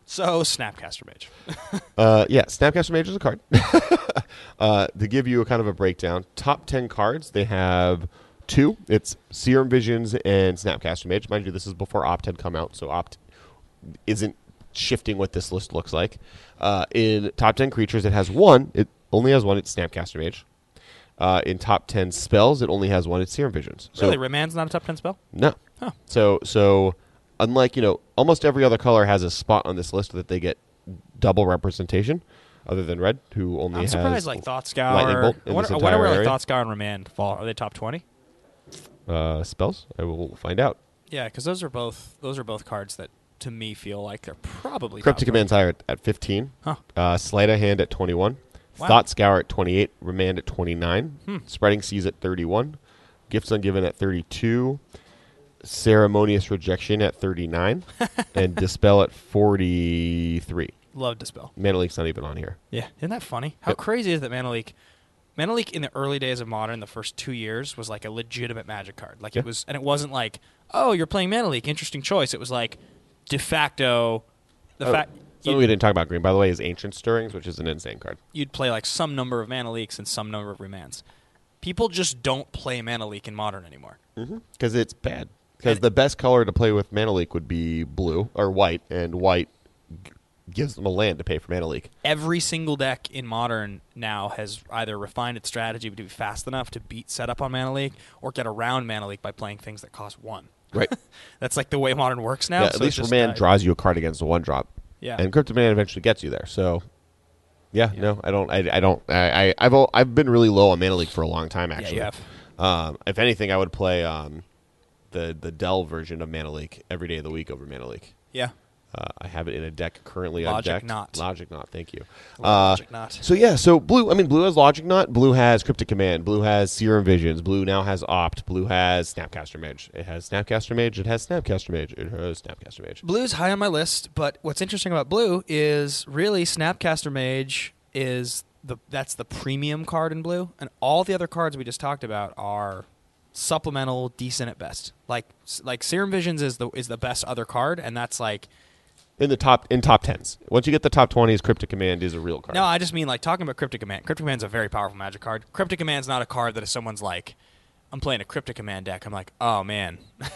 So Snapcaster Mage. Uh, yeah, Snapcaster Mage is a card. uh, to give you a kind of a breakdown, top 10 cards, they have two. It's Serum Visions and Snapcaster Mage. Mind you, this is before Opt had come out, so Opt isn't shifting what this list looks like. Uh, in top 10 creatures, it has one. It only has one. It's Snapcaster Mage. Uh, in top 10 spells, it only has one. It's Serum Visions. So really, Remand's not a top ten spell. no. Huh. So so unlike, you know, almost every other color has a spot on this list that they get double representation other than red who only I'm has surprised like Thought Scour. Lightning Bolt I wonder, I wonder where like. Thought Scour and Remand fall. Are they top twenty? Uh, spells. I will find out. Yeah, because those are both those are both cards that to me feel like they're probably Cryptic Command's higher at, at 15. Huh. Uh, Sleight of Hand at 21. Wow. Thought Scour at 28. Remand at 29. Hmm. Spreading Seas at 31. Gifts Ungiven at 32. Ceremonious Rejection at 39. and Dispel at 43. Love Dispel. Mana Leak's not even on here. Yeah, isn't that funny? How Yep. crazy is that Mana Leak? Mana Leak in the early days of Modern, the first two years, was like a legitimate Magic card. Like Yeah. it was, and it wasn't like, oh, you're playing Mana Leak, interesting choice. It was like de facto, the Oh, fact Something we didn't talk about green, by the way, is Ancient Stirrings, which is an insane card. you'd play like some number of Mana Leaks and some number of Remands. People just don't play Mana Leak in Modern anymore. Mm-hmm. Because it's bad. Because the best color to play with Mana Leak would be blue or white, and white gives them a land to pay for Mana Leak. Every single deck in Modern now has either refined its strategy to be fast enough to beat setup on Mana Leak or get around Mana Leak by playing things that cost one. Right. That's like the way Modern works now. yeah, at so least Remand uh, draws you a card against a one drop. Yeah. And Cryptic Command eventually gets you there. So, yeah, Yeah. no, I don't, I, I don't, I, I, I've, al- I've been really low on Mana Leak for a long time. Actually, have. Um, if anything, I would play um, the the Delve version of Mana Leak every day of the week over Mana Leak. Yeah. Uh, I have it in a deck currently Logic undecked. Knot. Logic Knot, thank you. Logic uh, Knot. So yeah, so blue. I mean, blue has Logic Knot. Blue has Cryptic Command. Blue has Serum Visions. Blue now has Opt. Blue has Snapcaster Mage. It has Snapcaster Mage. It has Snapcaster Mage. It has Snapcaster Mage. Blue's high on my list, but what's interesting about blue is really Snapcaster Mage is the that's the premium card in blue, and all the other cards we just talked about are supplemental, decent at best. Like like Serum Visions is the is the best other card, and that's like In the top in top tens. Once you get the top twenties, Cryptic Command is a real card. no, I just mean like talking about Cryptic Command. Cryptic Command's a very powerful Magic card. Cryptic Command's not a card that if someone's like, I'm playing a Cryptic Command deck, I'm like, oh man.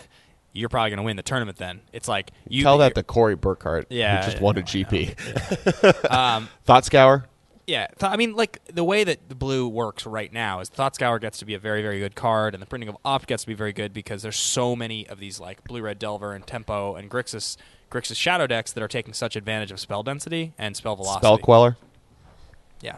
You're probably going to win the tournament then. It's like you Tell that to Corey Burkhart, Yeah, who just won a GP. um, Thought Scour. Yeah, th- I mean, like the way that the blue works right now is Thought Scour gets to be a very, very good card, and the printing of Opt gets to be very good because there's so many of these like blue red Delver and Tempo and Grixis Grixis Shadow decks that are taking such advantage of spell density and spell velocity. Spell Queller. Yeah.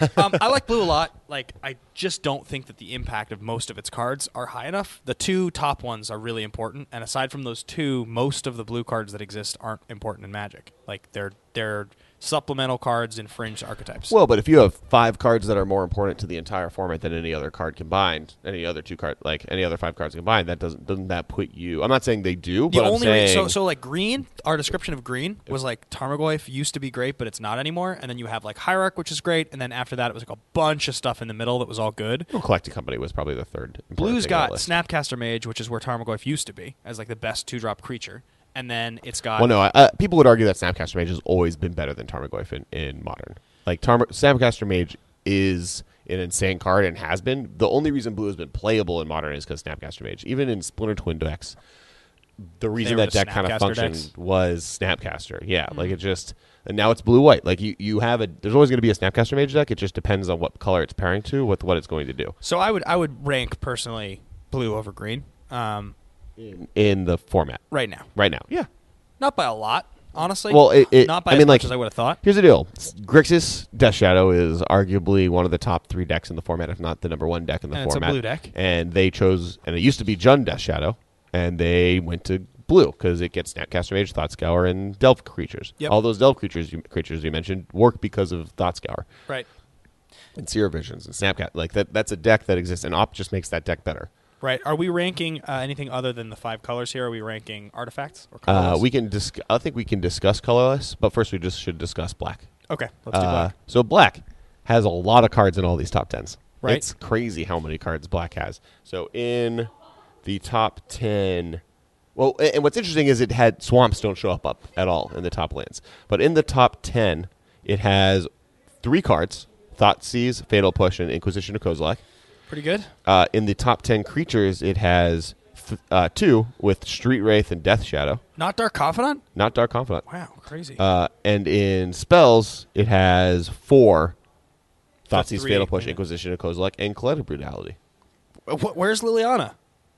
um, I like blue a lot. Like, I just don't think that the impact of most of its cards are high enough. The two top ones are really important, and aside from those two, most of the blue cards that exist aren't important in Magic. Like, they're they're supplemental cards in fringe archetypes. Well, but if you have five cards that are more important to the entire format than any other card combined, any other two card, like any other five cards combined, that doesn't doesn't that put you? I'm not saying they do, the but I'm only re- so so like green, our description of green was like Tarmogoyf used to be great, but it's not anymore. And then you have like Hierarch, which is great, and then after that it was like a bunch of stuff in the middle that was all good. Well, Collected Company was probably the third. Blue's thing on the got. Snapcaster Mage, which is where Tarmogoyf used to be, as like the best two drop creature, and then it's got Well, no, uh, people would argue that Snapcaster Mage has always been better than Tarmogoyf in, in modern. Like Tarm- Snapcaster Mage is an insane card and has been. The only reason Blue has been playable in modern is because Snapcaster Mage. Even in Splinter Twin decks, the reason that the deck kind of functioned decks? was Snapcaster. Yeah, like it just. And now it's blue white. Like you, you have a. There's always going to be a Snapcaster Mage deck. It just depends on what color it's pairing to, with what it's going to do So I would I would rank personally blue over green um, in, in the format right now. right now. Yeah. Not by a lot, honestly. Well, it- it- not by I as mean, much like- as I would have thought. Here's the deal: Grixis Death Shadow is arguably one of the top three decks in the format, if not the number one deck in the And it's a format. blue deck. And they chose, and it used to be Jund Death Shadow, and they went to blue because it gets Snapcaster Mage, Thought Scour, and Delve creatures. Yep. All those Delve creatures, you, creatures you mentioned, work because of Thought Scour Right. and Serum Visions and Snapcat. Like that, that's a deck that exists, and Opt just makes that deck better. Right. Are we ranking uh, anything other than the five colors here? Are we ranking artifacts or Uh, colors? we can dis- I think we can discuss colorless, but first we just should discuss black. okay. Let's do Uh, black. So black has a lot of cards in all these top tens. Right. It's crazy how many cards black has. So in the top ten, well, and what's interesting is it had swamps don't show up up at all in the top lands, but in the top ten, it has three cards: Thoughtseize, Fatal Push, and Inquisition of Kozilek. Pretty good. Uh, in the top ten creatures, it has th- uh, two with Street Wraith and Death Shadow, Not Dark Confidant. not Dark Confidant. Wow, crazy. Uh, and in spells, it has four. Thoughtseize, three, Fatal Push, yeah. Inquisition of Kozilek, and Collective Brutality. Wh- wh- where's Liliana?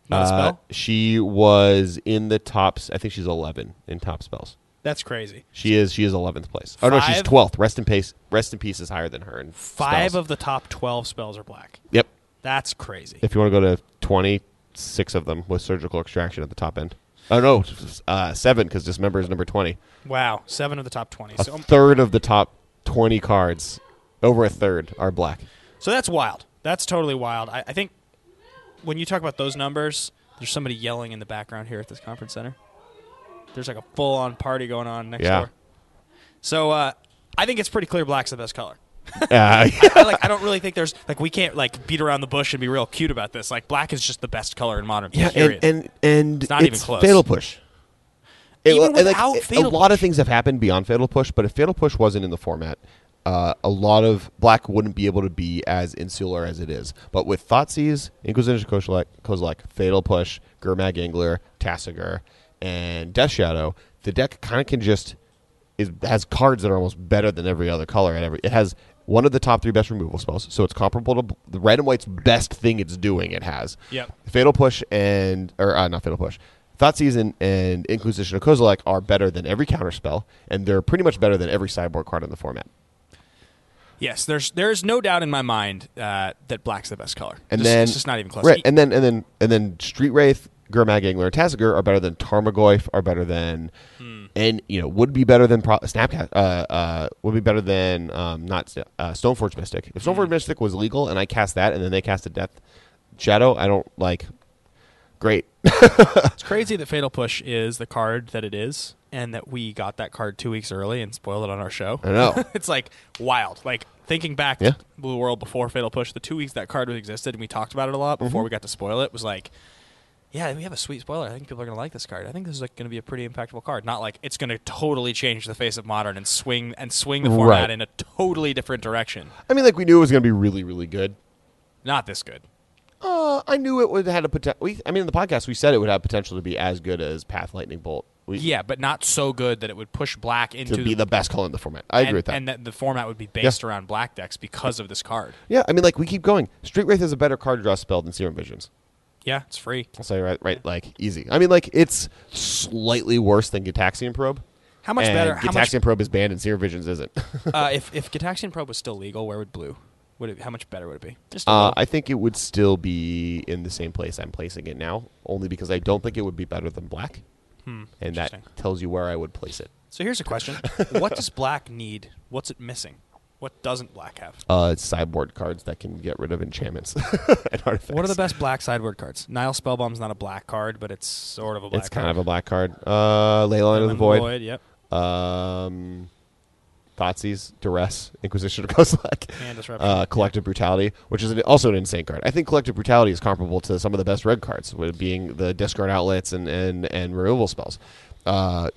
Not a Uh, spell. she was in the tops. I think she's eleven in top spells. That's crazy. She is. She is eleventh place. Oh no, she's Five? twelfth. Rest in peace. Rest in peace is higher than her. In Five spells. of the top twelve spells are black. Yep. That's crazy. If you want to go to twenty, six of them with surgical extraction at the top end. Oh no, uh, seven because Dismember is number twenty. Wow, seven of the top twenty. A So, third of the top twenty cards, over a third, are black. so that's wild. That's totally wild. I, I think when you talk about those numbers, there's somebody yelling in the background here at this conference center. There's like a full-on party going on next Yeah. door. So uh, I think it's pretty clear black's the best color. Uh, I, like I don't really think there's like we can't like beat around the bush and be real cute about this. Like black is just the best color in modern. Yeah, period. and and and It's not even close. Fatal Push. It- Even like, without it- Fatal a lot of things have happened beyond Fatal Push, but if Fatal Push wasn't in the format, uh, a lot of black wouldn't be able to be as insular as it is. But with Thoughtseize, Inquisition Kozilek, Kozilek, Fatal Push, Gurmag Angler, Tasigur, and Death Shadow, the deck kind of can just is has cards that are almost better than every other color. And every it has one of the top three best removal spells, so it's comparable to the red and white's best thing it's doing. It has Yep. Fatal Push and or uh, not Fatal Push. Thoughtseize and Inquisition of Kozilek are better than every counter spell, and they're pretty much better than every sideboard card in the format. yes, there's there's no doubt in my mind uh, that black's the best color. And Just- then it's just not even close. Right, and then and then and then Street Wraith, Gurmag Angler, and Tasigur are better than Tarmogoyf, are better than, Hmm. And you know would be better than Pro- Snapcat. Uh, uh, would be better than um, not uh, Stoneforge Mystic. If. Stoneforge Mystic was legal and I cast that, and then they cast a Death Shadow, I don't like. Great. It's crazy that Fatal Push is the card that it is, and that we got that card two weeks early and spoiled it on our show. I know. it's like wild. Like thinking back Yeah. to Blue World before Fatal Push, the two weeks that card existed and we talked about it a lot Mm-hmm. before we got to spoil it was like, yeah, we have a sweet spoiler. I think people are gonna like this card. I think this is like gonna be a pretty impactful card. Not like it's gonna totally change the face of modern and swing and swing the format Right. in a totally different direction. I mean, like we knew it was going to be really, really good. Not this good. Uh, I knew it would had a potential. I mean, in the podcast, we said it would have potential to be as good as Path Lightning Bolt. We, Yeah, but not so good that it would push black into to be the best color in the format. I agree with that. and that the format would be based around black decks because of this card. yeah, I mean, like we keep going. Street Wraith is a better card draw spell than Serum Visions. Yeah, it's free. I'll say right, right, like easy. I mean, like it's slightly worse than Gitaxian Probe. How much and better? How much Probe is banned and Serum Visions isn't. uh, if if Gitaxian Probe was still legal, where would blue? Would it, how much better would it be? Just uh. I think it would still be in the same place I'm placing it now, only because I don't think it would be better than black, Hmm, and that tells you where I would place it. So here's a question: What does black need? What's it missing? What doesn't black have? Uh, it's sideboard cards that can get rid of enchantments and artifacts. What are the best black sideboard cards? Nihil Spellbomb's not a black card, but it's sort of a black It's card. kind of a black card. Uh, Leyline of the Void. Yep. Um, Thoughtseize, Duress, Inquisition of Disruption. Uh, collective brutality, which is an, also an insane card. I think collective brutality is comparable to some of the best red cards, with being the discard outlets and and, and removal spells. Uh,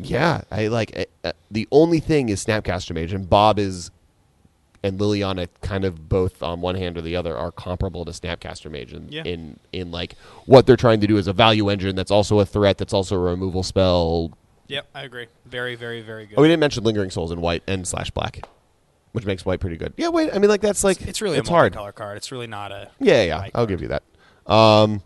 yeah, I like uh, the only thing is Snapcaster Mage, and Bob is and Liliana kind of both on one hand or the other are comparable to Snapcaster Mage in, Yeah. in in like what they're trying to do is a value engine that's also a threat that's also a removal spell. Yep, I agree. Very, very, very good. Oh, we didn't mention Lingering Souls in white and slash black, which makes white pretty good. Yeah, wait, I mean like that's like it's really it's a hard. multicolor card. It's really not a Yeah, yeah, I'll card. give you that. Um,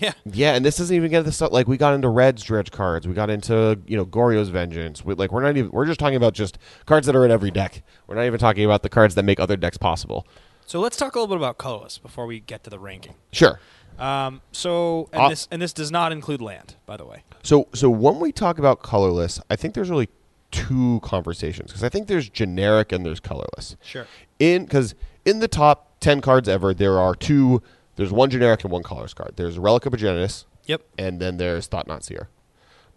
yeah. yeah, and this doesn't even get the stuff like we got into Red's dredge cards. We got into you know Goryo's Vengeance. We, like we're not even we're just talking about just cards that are in every deck. We're not even talking about the cards that make other decks possible. So let's talk a little bit about colorless before we get to the ranking. Sure. Um, so and Uh, this and this does not include land, by the way. So so when we talk about colorless, I think there's really two conversations because I think there's generic and there's colorless. Sure. In because in the top ten cards ever, there are two. There's one generic and one colors card. There's Relic of Progenitus, Yep. and then there's Thought Knot Seer.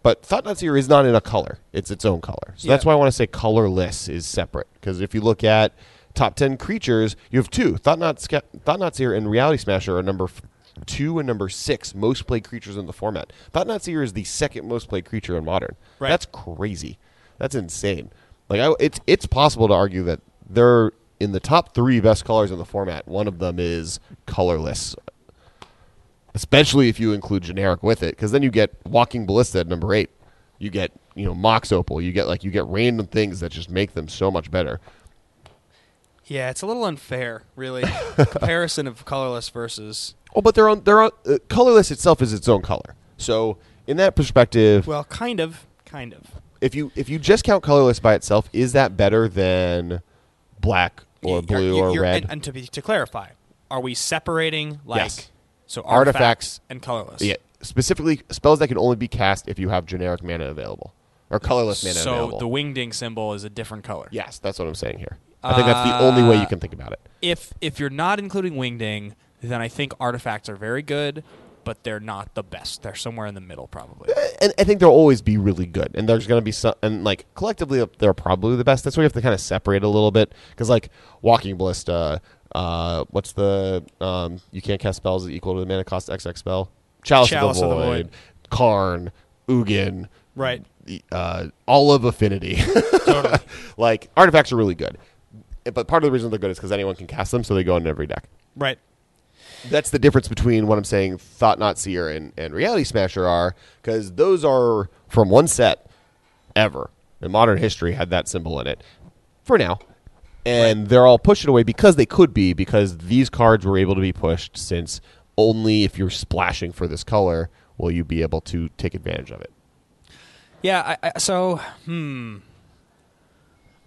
But Thought Knot Seer is not in a color; it's its own color. So Yeah. that's why I want to say colorless is separate. Because if you look at top ten creatures, you have two Thought Not Sca- Thought Knot Seer and Reality Smasher are number f- two and number six most played creatures in the format. Thought Knot Seer is the second most played creature in Modern. Right. That's crazy. That's insane. Like I, it's it's possible to argue that they're in the top three best colors in the format. One of them is colorless especially if you include generic with it, because then you get Walking Ballista at number eight. You get you know Mox Opal. You get like you get random things that just make them so much better. Yeah, it's a little unfair, really. Comparison of colorless versus Oh, but they're on they're on, uh, colorless itself is its own color. So in that perspective, well, kind of, kind of. if you if you just count colorless by itself, is that better than black or blue you're- or red? And, and to be to clarify, are we separating like Yes. so Artifacts- artifacts and colorless? yeah, specifically spells that can only be cast if you have generic mana available or colorless mana So available. So the wingding symbol is a different color. yes, that's what I'm saying here. I think that's the only way you Uh, can think about it. If if you're not including wingding, then I think artifacts are very good, but they're not the best. They're somewhere in the middle, probably. and I think they'll always be really good. And there's going to be some, and like collectively, they're probably the best. That's why you have to kind of separate a little bit because like Walking Ballista, uh, what's the um, you can't cast spells equal to the mana cost XX spell. Chalice, Chalice of the of the Void, Void. Karn, Ugin, Right. uh, all of Affinity. Totally. like artifacts are really good, but part of the reason they're good is because anyone can cast them, so they go in every deck. Right. That's the difference between what I'm saying Thought Knot Seer and, and Reality Smasher are, because those are from one set ever. In modern history had that symbol in it. For now. And they're all pushed away because they could be, because these cards were able to be pushed since only if you're splashing for this color will you be able to take advantage of it. Yeah. I, I, so, hmm.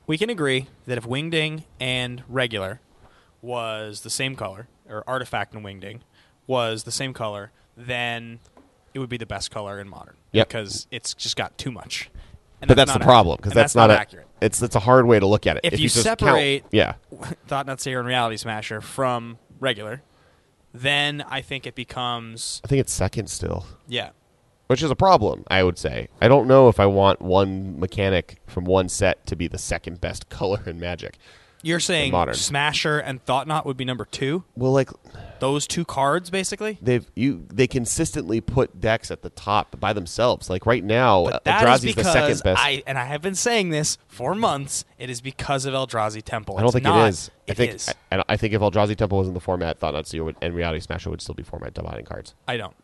We can agree that if wingding and regular was the same color, or artifact and wingding was the same color, then it would be the best color in modern. Yep. Because it's just got too much. And but that's not the problem because And that's, not, a- accurate. It's it's a hard way to look at it. If you just count- separate- yeah, Thought Knot Seer and Reality Smasher from regular, then I think it becomes I think it's second still. yeah. which is a problem, I would say. I don't know if I want one mechanic from one set to be the second best color in Magic. You're saying modern. Smasher and Thought Knot would be number two. Well, like Those two cards, basically. they've you they consistently put decks at the top by themselves. Like right now, But that is Eldrazi's the second best. I and I have been saying this for months. It is because of Eldrazi Temple. I don't It's think not. it is. I It think is. I, I think if Eldrazi Temple was in the format, Thought Knot Seer would, and Reality Smasher would still be format dividing cards. I don't.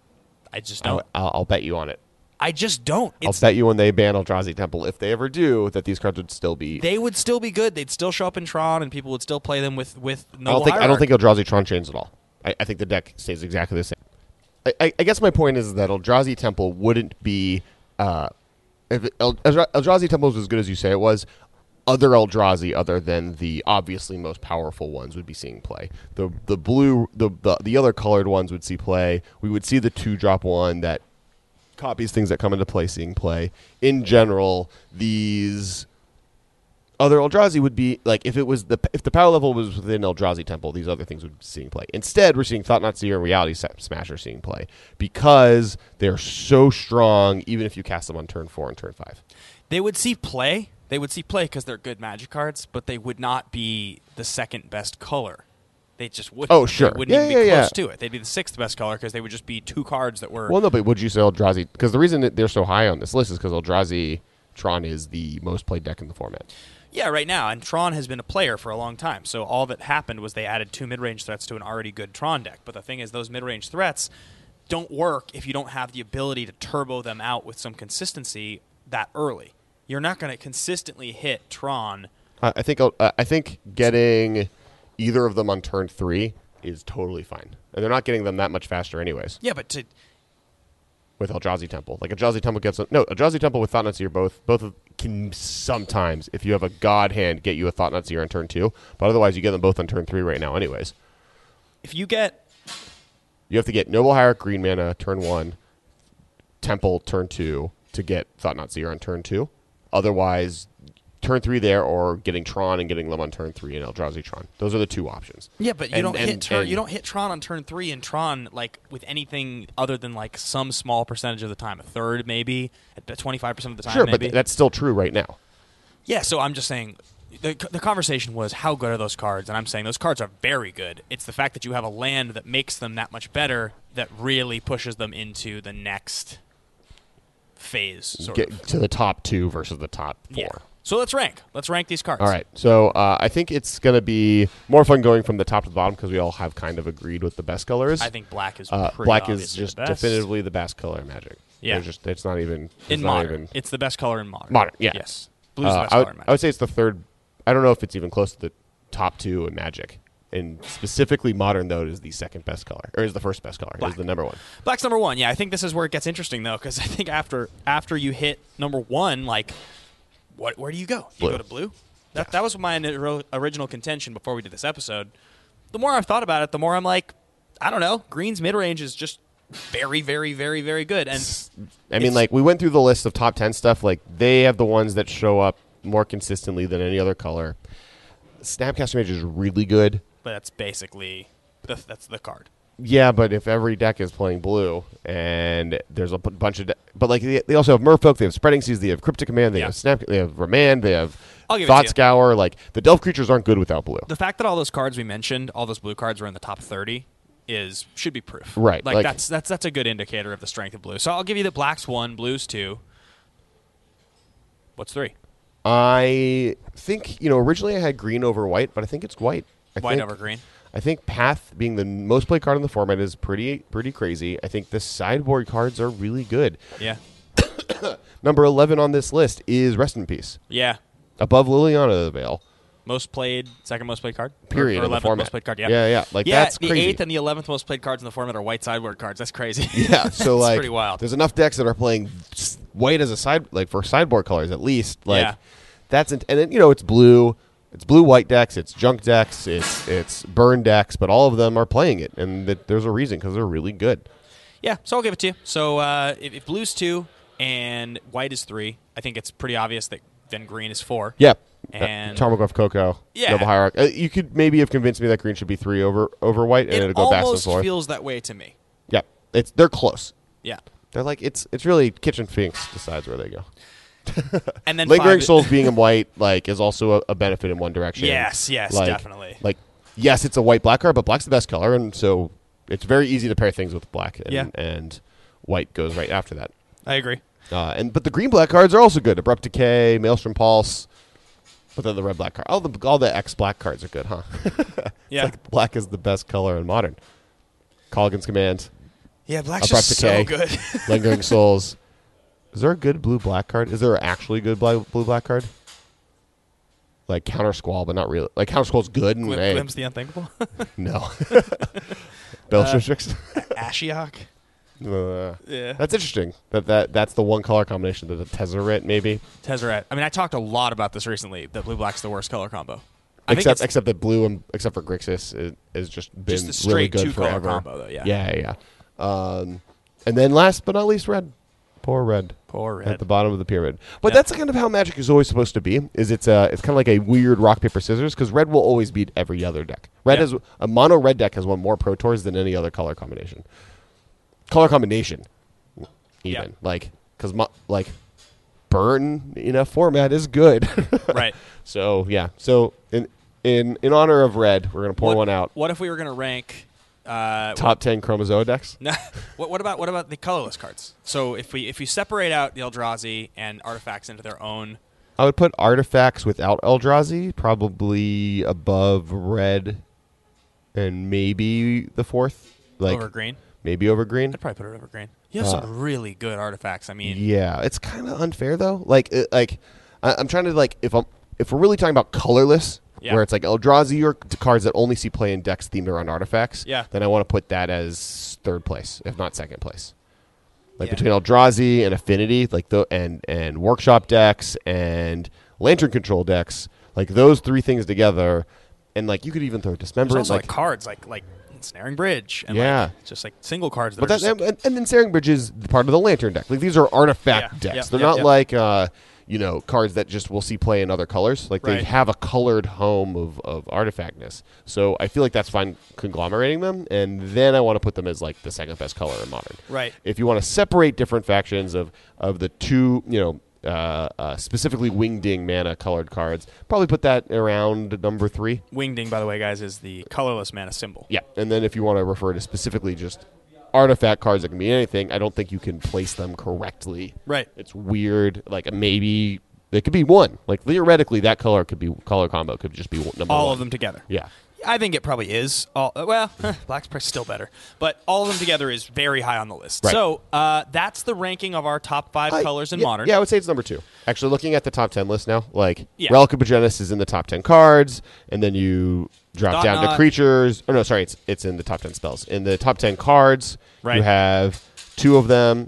I just don't. I'll, I'll bet you on it. I just don't. I'll It's, bet you when they ban Eldrazi Temple, if they ever do, that these cards would still be. they would still be good. They'd still show up in Tron, and people would still play them with with no. I don't think I don't think Eldrazi Tron changes at all. I, I think the deck stays exactly the same. I, I, I guess my point is that Eldrazi Temple wouldn't be uh, if El, Eldra- Eldrazi Temple was as good as you say it was. Other Eldrazi, other than the obviously most powerful ones, would be seeing play. The the blue, the the, the other colored ones would see play. We would see the two drop one that copies, things that come into play, seeing play. In general, these other Eldrazi would be like if it was the if the power level was within Eldrazi Temple, these other things would be seeing play. Instead, we're seeing Thought Knot Seer and Reality Smasher seeing play because they're so strong. Even if you cast them on turn four and turn five, They would see play. They would see play because they're good magic cards, but they would not be the second best color. They just wouldn't. Oh, sure. They wouldn't Yeah, even yeah, be yeah. close to it. They'd be the sixth best color because they would just be two cards that were. well, no, but would you say Eldrazi? Because the reason that they're so high on this list is because Eldrazi Tron is the most played deck in the format. Yeah, right now. And Tron has been a player for a long time. So all that happened was they added two mid range threats to an already good Tron deck. But the thing is, those mid range threats don't work if you don't have the ability to turbo them out with some consistency that early. You're not going to consistently hit Tron. I think uh, I think getting either of them on turn three is totally fine, and they're not getting them that much faster, anyways. Yeah, but to With Eldrazi Temple, like Eldrazi Temple gets a, no Eldrazi Temple with Thought Knot Seer both both of, can sometimes, if you have a God hand, get you a Thought Knot Seer on turn two, but otherwise you get them both on turn three right now, anyways. if you get You have to get Noble Hierarch green mana turn one, Temple turn two to get Thought Knot Seer on turn two. Otherwise, turn three there or getting Tron and getting them on turn three in Eldrazi Tron. Those are the two options. Yeah, but you And- don't and- hit turn, and- you don't hit Tron on turn three and Tron like with anything other than like some small percentage of the time, a third maybe, twenty five percent of the time. Sure, maybe. but that's still true right now. yeah. So I'm just saying, the the conversation was how good are those cards, and I'm saying those cards are very good. It's the fact that you have a land that makes them that much better that really pushes them into the next phase. Sort Get of. to the top two versus the top four. Yeah. So let's rank. Let's rank these cards. All right. So uh, I think it's going to be more fun going from the top to the bottom because we all have kind of agreed with the best colors. I think black is uh, pretty black is just the best. definitively the best color in Magic. Yeah. There's just it's not even it's in not modern. even- It's the best color in modern. Modern, yeah. Yes. Blue's Uh, the best I, color would, in I would say it's the third. I don't know if it's even close to the top two in Magic. And specifically modern though it is the second best color or is the first best color. Black. is the number one. Black's number one. Yeah, I think this is where it gets interesting though, because I think after after you hit number one, like, what where do you go? You go to blue. That that was my original contention before we did this episode. The more I've thought about it, the more I'm like, I don't know. Green's mid range is just very, very, very, very good. And I mean, like we went through the list of top ten stuff. Like they have the ones that show up more consistently than any other color. Snapcaster Mage is really good. but that's basically the, that's the card. Yeah, but if every deck is playing blue and there's a b- bunch of, de- but like they, they also have Merfolk, they have Spreading Seas, they have Cryptic Command, they Yeah. have Snap, they have Remand, they have I'll give it Thought you. Scour. Like the Delve creatures aren't good without blue. The fact that all those cards we mentioned, all those blue cards, were in the top thirty is should be proof. Right, Like, like- that's that's that's a good indicator of the strength of blue. So I'll give you that black's one, blue's two. What's three? I think you know originally I had green over white, but I think it's white. I White think, over green. I think Path being the most played card in the format is pretty pretty crazy. I think the sideboard cards are really good. Yeah. Number eleven on this list is Rest in Peace, Yeah. above Liliana of the Veil. Most played, second most played card. Period Or, or in the 11th format. most played card. Yeah. Yeah, yeah, like, yeah, that's the crazy. eighth and the eleventh most played cards in the format are white sideboard cards. That's crazy. Yeah, so like pretty wild. There's enough decks that are playing white as a side, like for sideboard colors at least. Like Yeah. that's int- and then you know it's blue, it's blue white decks, it's junk decks, it's it's burn decks, but all of them are playing it, and that there's a reason because they're really good. Yeah, so I'll give it to you. So uh, if, if blue's two and white is three, I think it's pretty obvious that then green is four. Yeah. And- uh, Tarmogoyf Coco, Yeah. Noble Hierarch. Uh, you could maybe have convinced me that green should be three over over white, and It it'll go back and almost forth. feels that way to me. yeah, it's they're close. Yeah. They're like it's it's really Kitchen Finks decides where they go. And then Lingering five- Souls being in white like is also a, a benefit in one direction. Yes, yes, Like- definitely. Like yes, it's a white black card, but black's the best color, and so it's very easy to pair things with black. And, Yeah. and white goes right after that. I agree. Uh, and but the green black cards are also good. Abrupt Decay, Maelstrom Pulse, but then the red black card. All the all the X black cards are good, huh? Yeah. like black is the best color in modern. Kolaghan's Command, yeah, black's Abrupt just Decay. so good. Lingering Souls. Is there a good blue black card? Is there an actually good blue black card? Like Countersquall, but not really. Like Countersquall's good and Glim- hey, Glimpse the unthinkable. no. Uh, Baleful Strix. Ashiok. Uh, Yeah. that's interesting. That that that's the one color combination. That the Tezzeret maybe. Tezzeret. I mean, I talked a lot about this recently. That blue black's the worst color combo. I except except that blue and except for Grixis is, is just been Just really straight good two-color forever. combo, though, yeah. yeah, yeah. Um, and then last but not least, red. Poor red. Poor red. At the bottom of the pyramid, but Yeah. that's kind of how Magic is always supposed to be. Is it's uh, it's kind of like a weird rock paper scissors because red will always beat every other deck. Red Yeah. has a mono red deck has won more Pro Tours than any other color combination. Color combination, even Yeah. like because mo- like burn in a format is good. right. So yeah. So in in in honor of red, we're gonna pour what, one out. What if we were going to rank uh, Top ten Chronozoa decks. No, what, what about what about the colorless cards? So if we if we separate out the Eldrazi and artifacts into their own, I would put artifacts without Eldrazi probably above red, and maybe the fourth, like over green, maybe over green. I'd probably put it over green. You have Uh, some really good artifacts. I mean, Yeah, it's kind of unfair though. Like, it, like I, I'm trying to like if I'm if we're really talking about colorless, Yeah. where it's like Eldrazi or cards that only see play in decks themed around artifacts. Yeah. then I want to put that as third place, if not second place. Like Yeah. between Eldrazi and Affinity, like the and and Workshop decks and Lantern Control decks, like those three things together, and like you could even throw there's Dismember. also like, like, cards like like Snaring Bridge and Yeah. like, just like single cards. That But that, like- and, and then Snaring Bridge is part of the Lantern deck. Like these are artifact Yeah, decks. yeah, They're yeah, not like uh, you know cards that just we'll see play in other colors. Like they have a colored home of, of artifactness. So I feel like that's fine conglomerating them, and then I want to put them as like the second best color in modern. Right. If you want to separate different factions of of the two, you know. Uh, uh, specifically wingding mana colored cards. Probably put that around number three. Wingding, by the way, guys, is the colorless mana symbol. Yeah, and then if you want to refer to specifically just artifact cards that can be anything, I don't think you can place them correctly. Right. It's weird. Like maybe it could be one. Like theoretically, that color could be color combo could just be one- number All one. of them together. Yeah. I think it probably is. All well, Black's probably still better, but all of them together is very high on the list. Right. So uh, that's the ranking of our top five I- colors in yeah, modern. Yeah, I would say it's number two. Actually, looking at the top ten list now, like Yeah. Relic of Progenitus is in the top ten cards, and then you drop Dot down to creatures. Oh no, sorry, it's it's in the top ten spells. In the top ten cards, Right. you have two of them.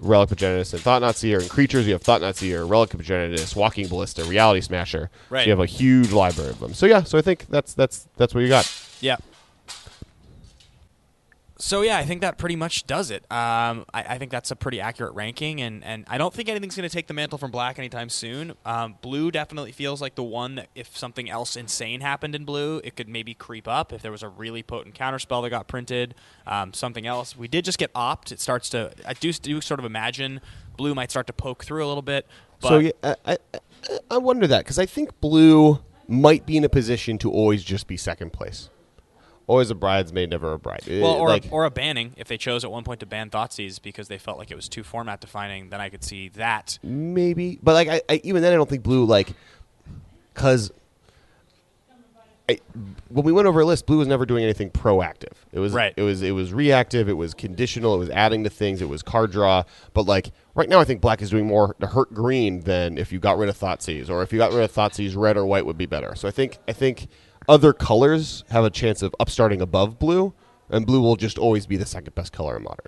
Relic Progenitus and Thought Knot Seer. And creatures, you have Thought Knot Seer, Relic Progenitus, Walking Ballista, Reality Smasher. Right. So you have a huge library of them. So yeah, so I think that's that's that's what you got. Yeah. So yeah, I think that pretty much does it. Um, I, I think that's a pretty accurate ranking, and, and I don't think anything's going to take the mantle from black anytime soon. Um, blue definitely feels like the one that if something else insane happened in blue, it could maybe creep up. If there was a really potent counterspell that got printed, um, something else. We did just get opt. It starts to. I do do sort of imagine blue might start to poke through a little bit. But so yeah, I, I, I wonder that because I think blue might be in a position to always just be second place. Always a bridesmaid, never a bride. Well, Eh, or, like, a, or a banning. If they chose at one point to ban Thoughtseize because they felt like it was too format defining, then I could see that. maybe, but like I, I even then I don't think blue like because when we went over a list, blue was never doing anything proactive. It was Right. It was it was reactive. It was conditional. It was adding to things. It was card draw. But like right now, I think black is doing more to hurt green than if you got rid of Thoughtseize, or if you got rid of Thoughtseizes, red or white would be better. So I think I think other colors have a chance of upstarting above blue, and blue will just always be the second best color in modern.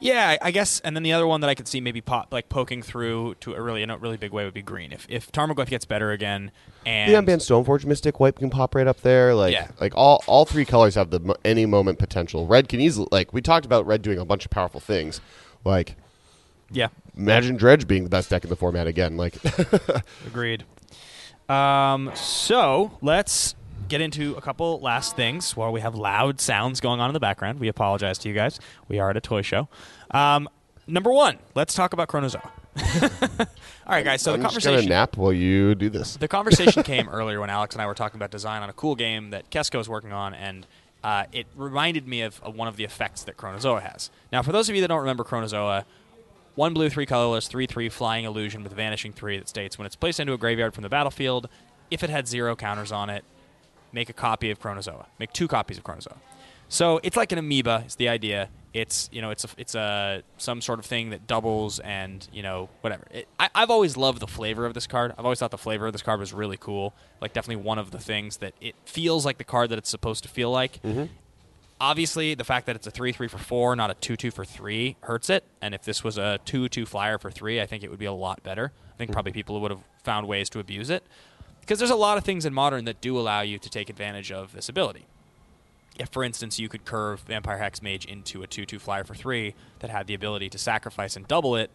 Yeah, I- guess. And then the other one that I could see maybe pop like poking through to a really a really big way would be green. If if Tarmogoyf gets better again, and The unbanned Stoneforge Mystic white can pop right up there. Like Yeah. like all all three colors have the mo- any moment potential. Red can easily like we talked about red doing a bunch of powerful things. Like yeah, imagine Dredge being the best deck in the format again. Like agreed. Um, so let's get into a couple last things while we have loud sounds going on in the background. We apologize to you guys. We are at a toy show. Um, number one, let's talk about Chronozoa. All right, guys. So I'm the just conversation. nap while you do this. The conversation came earlier when Alex and I were talking about design on a cool game that Kesko is working on, and uh, it reminded me of, of one of the effects that Chronozoa has. Now, for those of you that don't remember Chronozoa, one blue, three colorless, three three flying illusion with vanishing three that states when it's placed into a graveyard from the battlefield, if it had zero counters on it, make a copy of Chronozoa. Make two copies of Chronozoa. So it's like an amoeba. It's the idea? It's you know it's a it's a some sort of thing that doubles and you know whatever. It, I, I've always loved the flavor of this card. I've always thought the flavor of this card was really cool. Like definitely one of the things that it feels like the card that it's supposed to feel like. Mm-hmm. Obviously, the fact that it's a three three for four, not a two two for three, hurts it. And if this was a two two flyer for three, I think it would be a lot better. I think mm-hmm. probably people would have found ways to abuse it because there's a lot of things in modern that do allow you to take advantage of this ability. If, for instance, you could curve Vampire Hex Mage into a 2 2 flyer for 3 that had the ability to sacrifice and double it,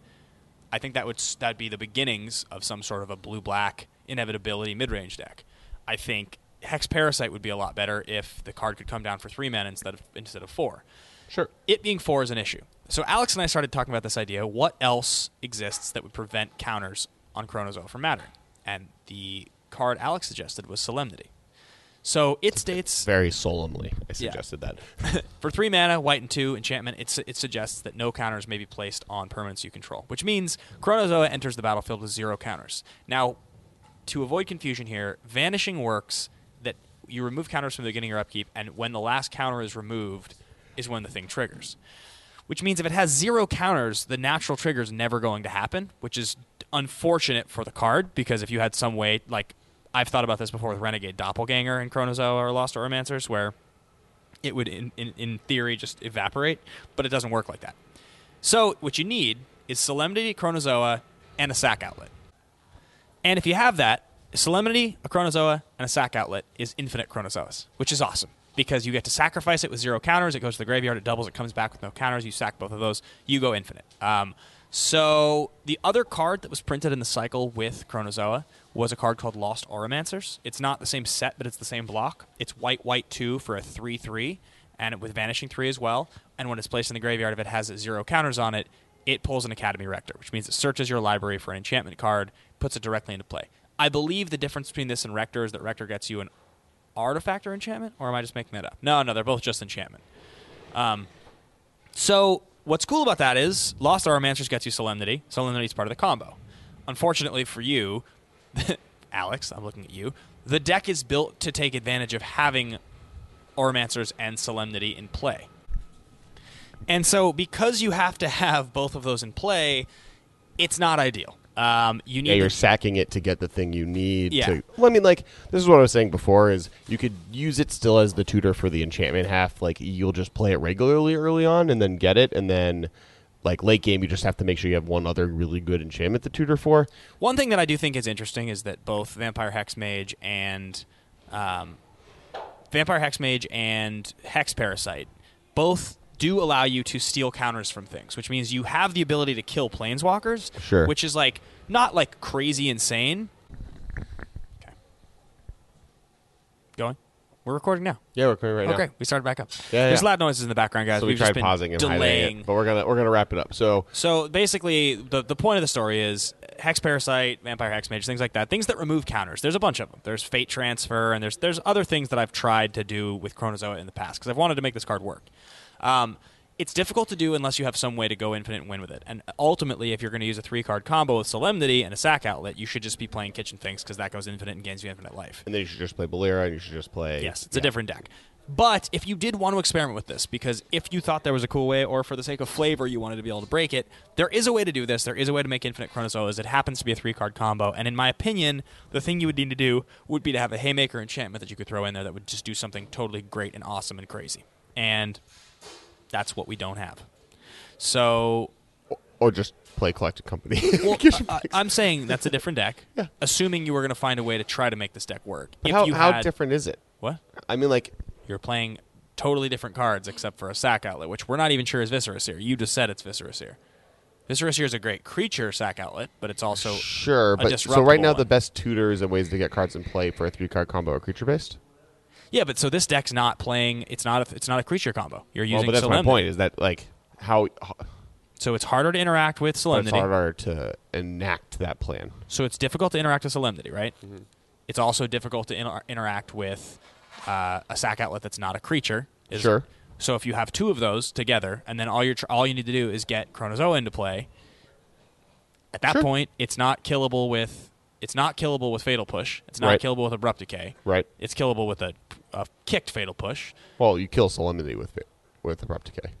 I think that would that'd be the beginnings of some sort of a blue black inevitability mid range deck. I think Hex Parasite would be a lot better if the card could come down for three mana instead of instead of four. Sure. It being four is an issue. So Alex and I started talking about this idea. What else exists that would prevent counters on Chronozoa from mattering? And the card Alex suggested was Solemnity. So it states Very solemnly, I Yeah. suggested that. for three mana, white and two enchantment, it, su- it suggests that no counters may be placed on permanents you control, which means Chronozoa enters the battlefield with zero counters. Now, to avoid confusion here, vanishing works that you remove counters from the beginning of your upkeep, and when the last counter is removed, is when the thing triggers. Which means if it has zero counters, the natural trigger is never going to happen, which is unfortunate for the card because if you had some way, like I've thought about this before with Renegade Doppelganger and Chronozoa or Lost Auramancers, where it would in, in, in theory just evaporate, but it doesn't work like that. So what you need is Solemnity, Chronozoa, and a sack outlet. And if you have that, Solemnity, a Chronozoa, and a sack outlet is infinite Chronozoas, which is awesome because you get to sacrifice it with zero counters. It goes to the graveyard, it doubles, it comes back with no counters. You sack both of those, you go infinite. Um, so the other card that was printed in the cycle with Chronozoa was a card called Lost Auramancers. It's not the same set, but it's the same block. It's white, white two for a three three, and with vanishing three as well. And when it's placed in the graveyard, if it has zero counters on it, it pulls an Academy Rector, which means it searches your library for an enchantment card, puts it directly into play. I believe the difference between this and Rector is that Rector gets you an artifact or enchantment, or am I just making that up? No, no, they're both just enchantment. Um, so what's cool about that is Lost Auramancers gets you Solemnity. Solemnity is part of the combo. Unfortunately for you, Alex, I'm looking at you. The deck is built to take advantage of having Auramancers and Solemnity in play. And so, because you have to have both of those in play, it's not ideal. Um, you need Yeah, you're sacking it to get the thing you need. Yeah. To, well, I mean, like this is what I was saying before: is you could use it still as the tutor for the enchantment half. Like you'll just play it regularly early on, and then get it, and then like late game, you just have to make sure you have one other really good enchantment to tutor for. One thing that I do think is interesting is that both Vampire Hex Mage and um, Vampire Hex Mage and Hex Parasite both do allow you to steal counters from things, which means you have the ability to kill planeswalkers. Sure. Which is like not like crazy insane. Okay. Going. We're recording now. Yeah, we're recording right okay, now. Okay, we started back up. Yeah, yeah, There's loud noises in the background, guys. So we We've tried been pausing and delaying. it, but we're gonna we're gonna wrap it up. So So basically, the the point of the story is Hex Parasite, Vampire Hex Mage, things like that. Things that remove counters. There's a bunch of them. There's Fate Transfer, and there's there's other things that I've tried to do with Chronozoa in the past because I've wanted to make this card work. Um, it's difficult to do unless you have some way to go infinite and win with it. And ultimately, if you're going to use a three card combo with Solemnity and a sack outlet, you should just be playing Kitchen Finks because that goes infinite and gains you infinite life. and then you should just play Melira, and you should just play. Yes, it's yeah. a different deck. But if you did want to experiment with this, because if you thought there was a cool way, or for the sake of flavor, you wanted to be able to break it, there is a way to do this. There is a way to make Infinite Chronozoas. It happens to be a three card combo. And in my opinion, the thing you would need to do would be to have a Haymaker enchantment that you could throw in there that would just do something totally great and awesome and crazy. And that's what we don't have. So Or just play Collected Company. well, I. I'm saying that's a different deck. Yeah. Assuming you were going to find a way to try to make this deck work. But if how you how had, different is it? What? I mean, like You're playing totally different cards except for a sack outlet, which we're not even sure is Viscera Seer. You just said it's Viscera Seer. Viscera Seer is a great creature sack outlet, but it's also sure, but so right now the best tutors and ways to get cards in play for a three card combo are creature based. Yeah. But so this deck's not playing. It's not. A, it's not a creature combo. You're Well, using but that's Solemnity. my point. Is that like how So it's harder to interact with Solemnity. it's harder to enact that plan. So it's difficult to interact with Solemnity, right? Mm-hmm. It's also difficult to inter- interact with uh, a sack outlet that's not a creature. Is- Sure. So if you have two of those together, and then all you tr- all you need to do is get Chronozoa into play. At that Sure. point, it's not killable with it's not killable with Fatal Push. It's not Right. killable with Abrupt Decay. Right. It's killable with a, a kicked Fatal Push. Well, you kill Solemnity with it, with Abrupt Decay.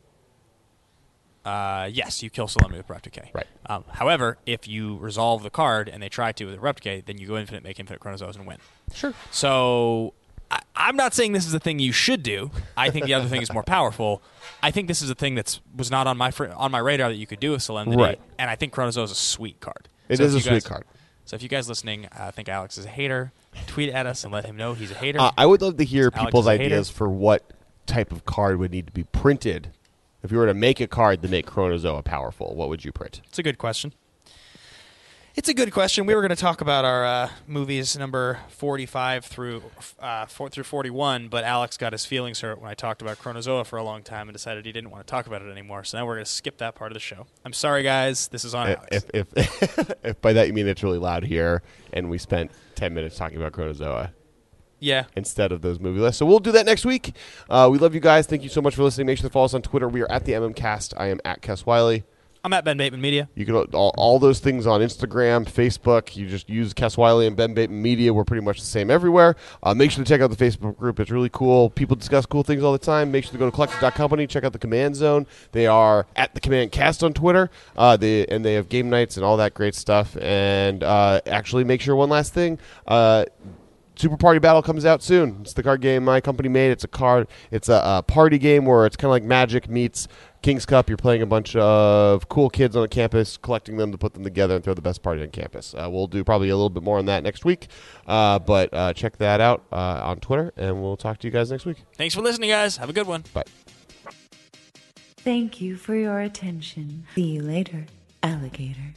Uh, yes, you kill Solemnity with Abrupt Decay. Right. Um, however, if you resolve the card and they try to with Abrupt Decay, then you go infinite, make infinite Chronozoas, and win. Sure. So I, I'm not saying this is the thing you should do. I think the other thing is more powerful. I think this is a thing that's was not on my fr- on my radar that you could do with Solemnity, Right. and I think Chronozoa is a sweet card. It So is if a you guys- sweet card. So if you guys listening uh, think Alex is a hater, tweet at us and let him know he's a hater. Uh, I would love to hear Alex people's a hater. ideas for what type of card would need to be printed. If you were to make a card to make Chronozoa powerful, what would you print? it's a good question. It's a good question. We were going to talk about our uh, movies number 45 through uh, four, through 41, but Alex got his feelings hurt when I talked about Chronozoa for a long time and decided he didn't want to talk about it anymore. So now we're going to skip that part of the show. I'm sorry, guys. This is on Alex. If, if, if by that you mean it's really loud here, and we spent ten minutes talking about Chronozoa yeah. instead of those movie lists, so we'll do that next week. Uh, we love you guys. Thank you so much for listening. Make sure to follow us on Twitter. We are at the MMCast. I am at Kess Wiley. I'm at Ben Bateman Media. You can all, all those things on Instagram, Facebook. You just use Kess Wiley and Ben Bateman Media. We're pretty much the same everywhere. Uh, make sure to check out the Facebook group. It's really cool. People discuss cool things all the time. Make sure to go to collected.company. Check out the Command Zone. They are at the Command Cast on Twitter. Uh, they, and they have game nights and all that great stuff. And uh, actually, make sure one last thing. Uh, Super Party Battle comes out soon. It's the card game my company made. It's a card. It's a, a party game where it's kind of like Magic meets King's Cup. You're playing a bunch of cool kids on the campus, collecting them to put them together and throw the best party on campus. Uh, we'll do probably a little bit more on that next week, uh, but uh, check that out uh, on Twitter, and we'll talk to you guys next week. Thanks for listening, guys. Have a good one. Bye. Thank you for your attention. See you later, alligator.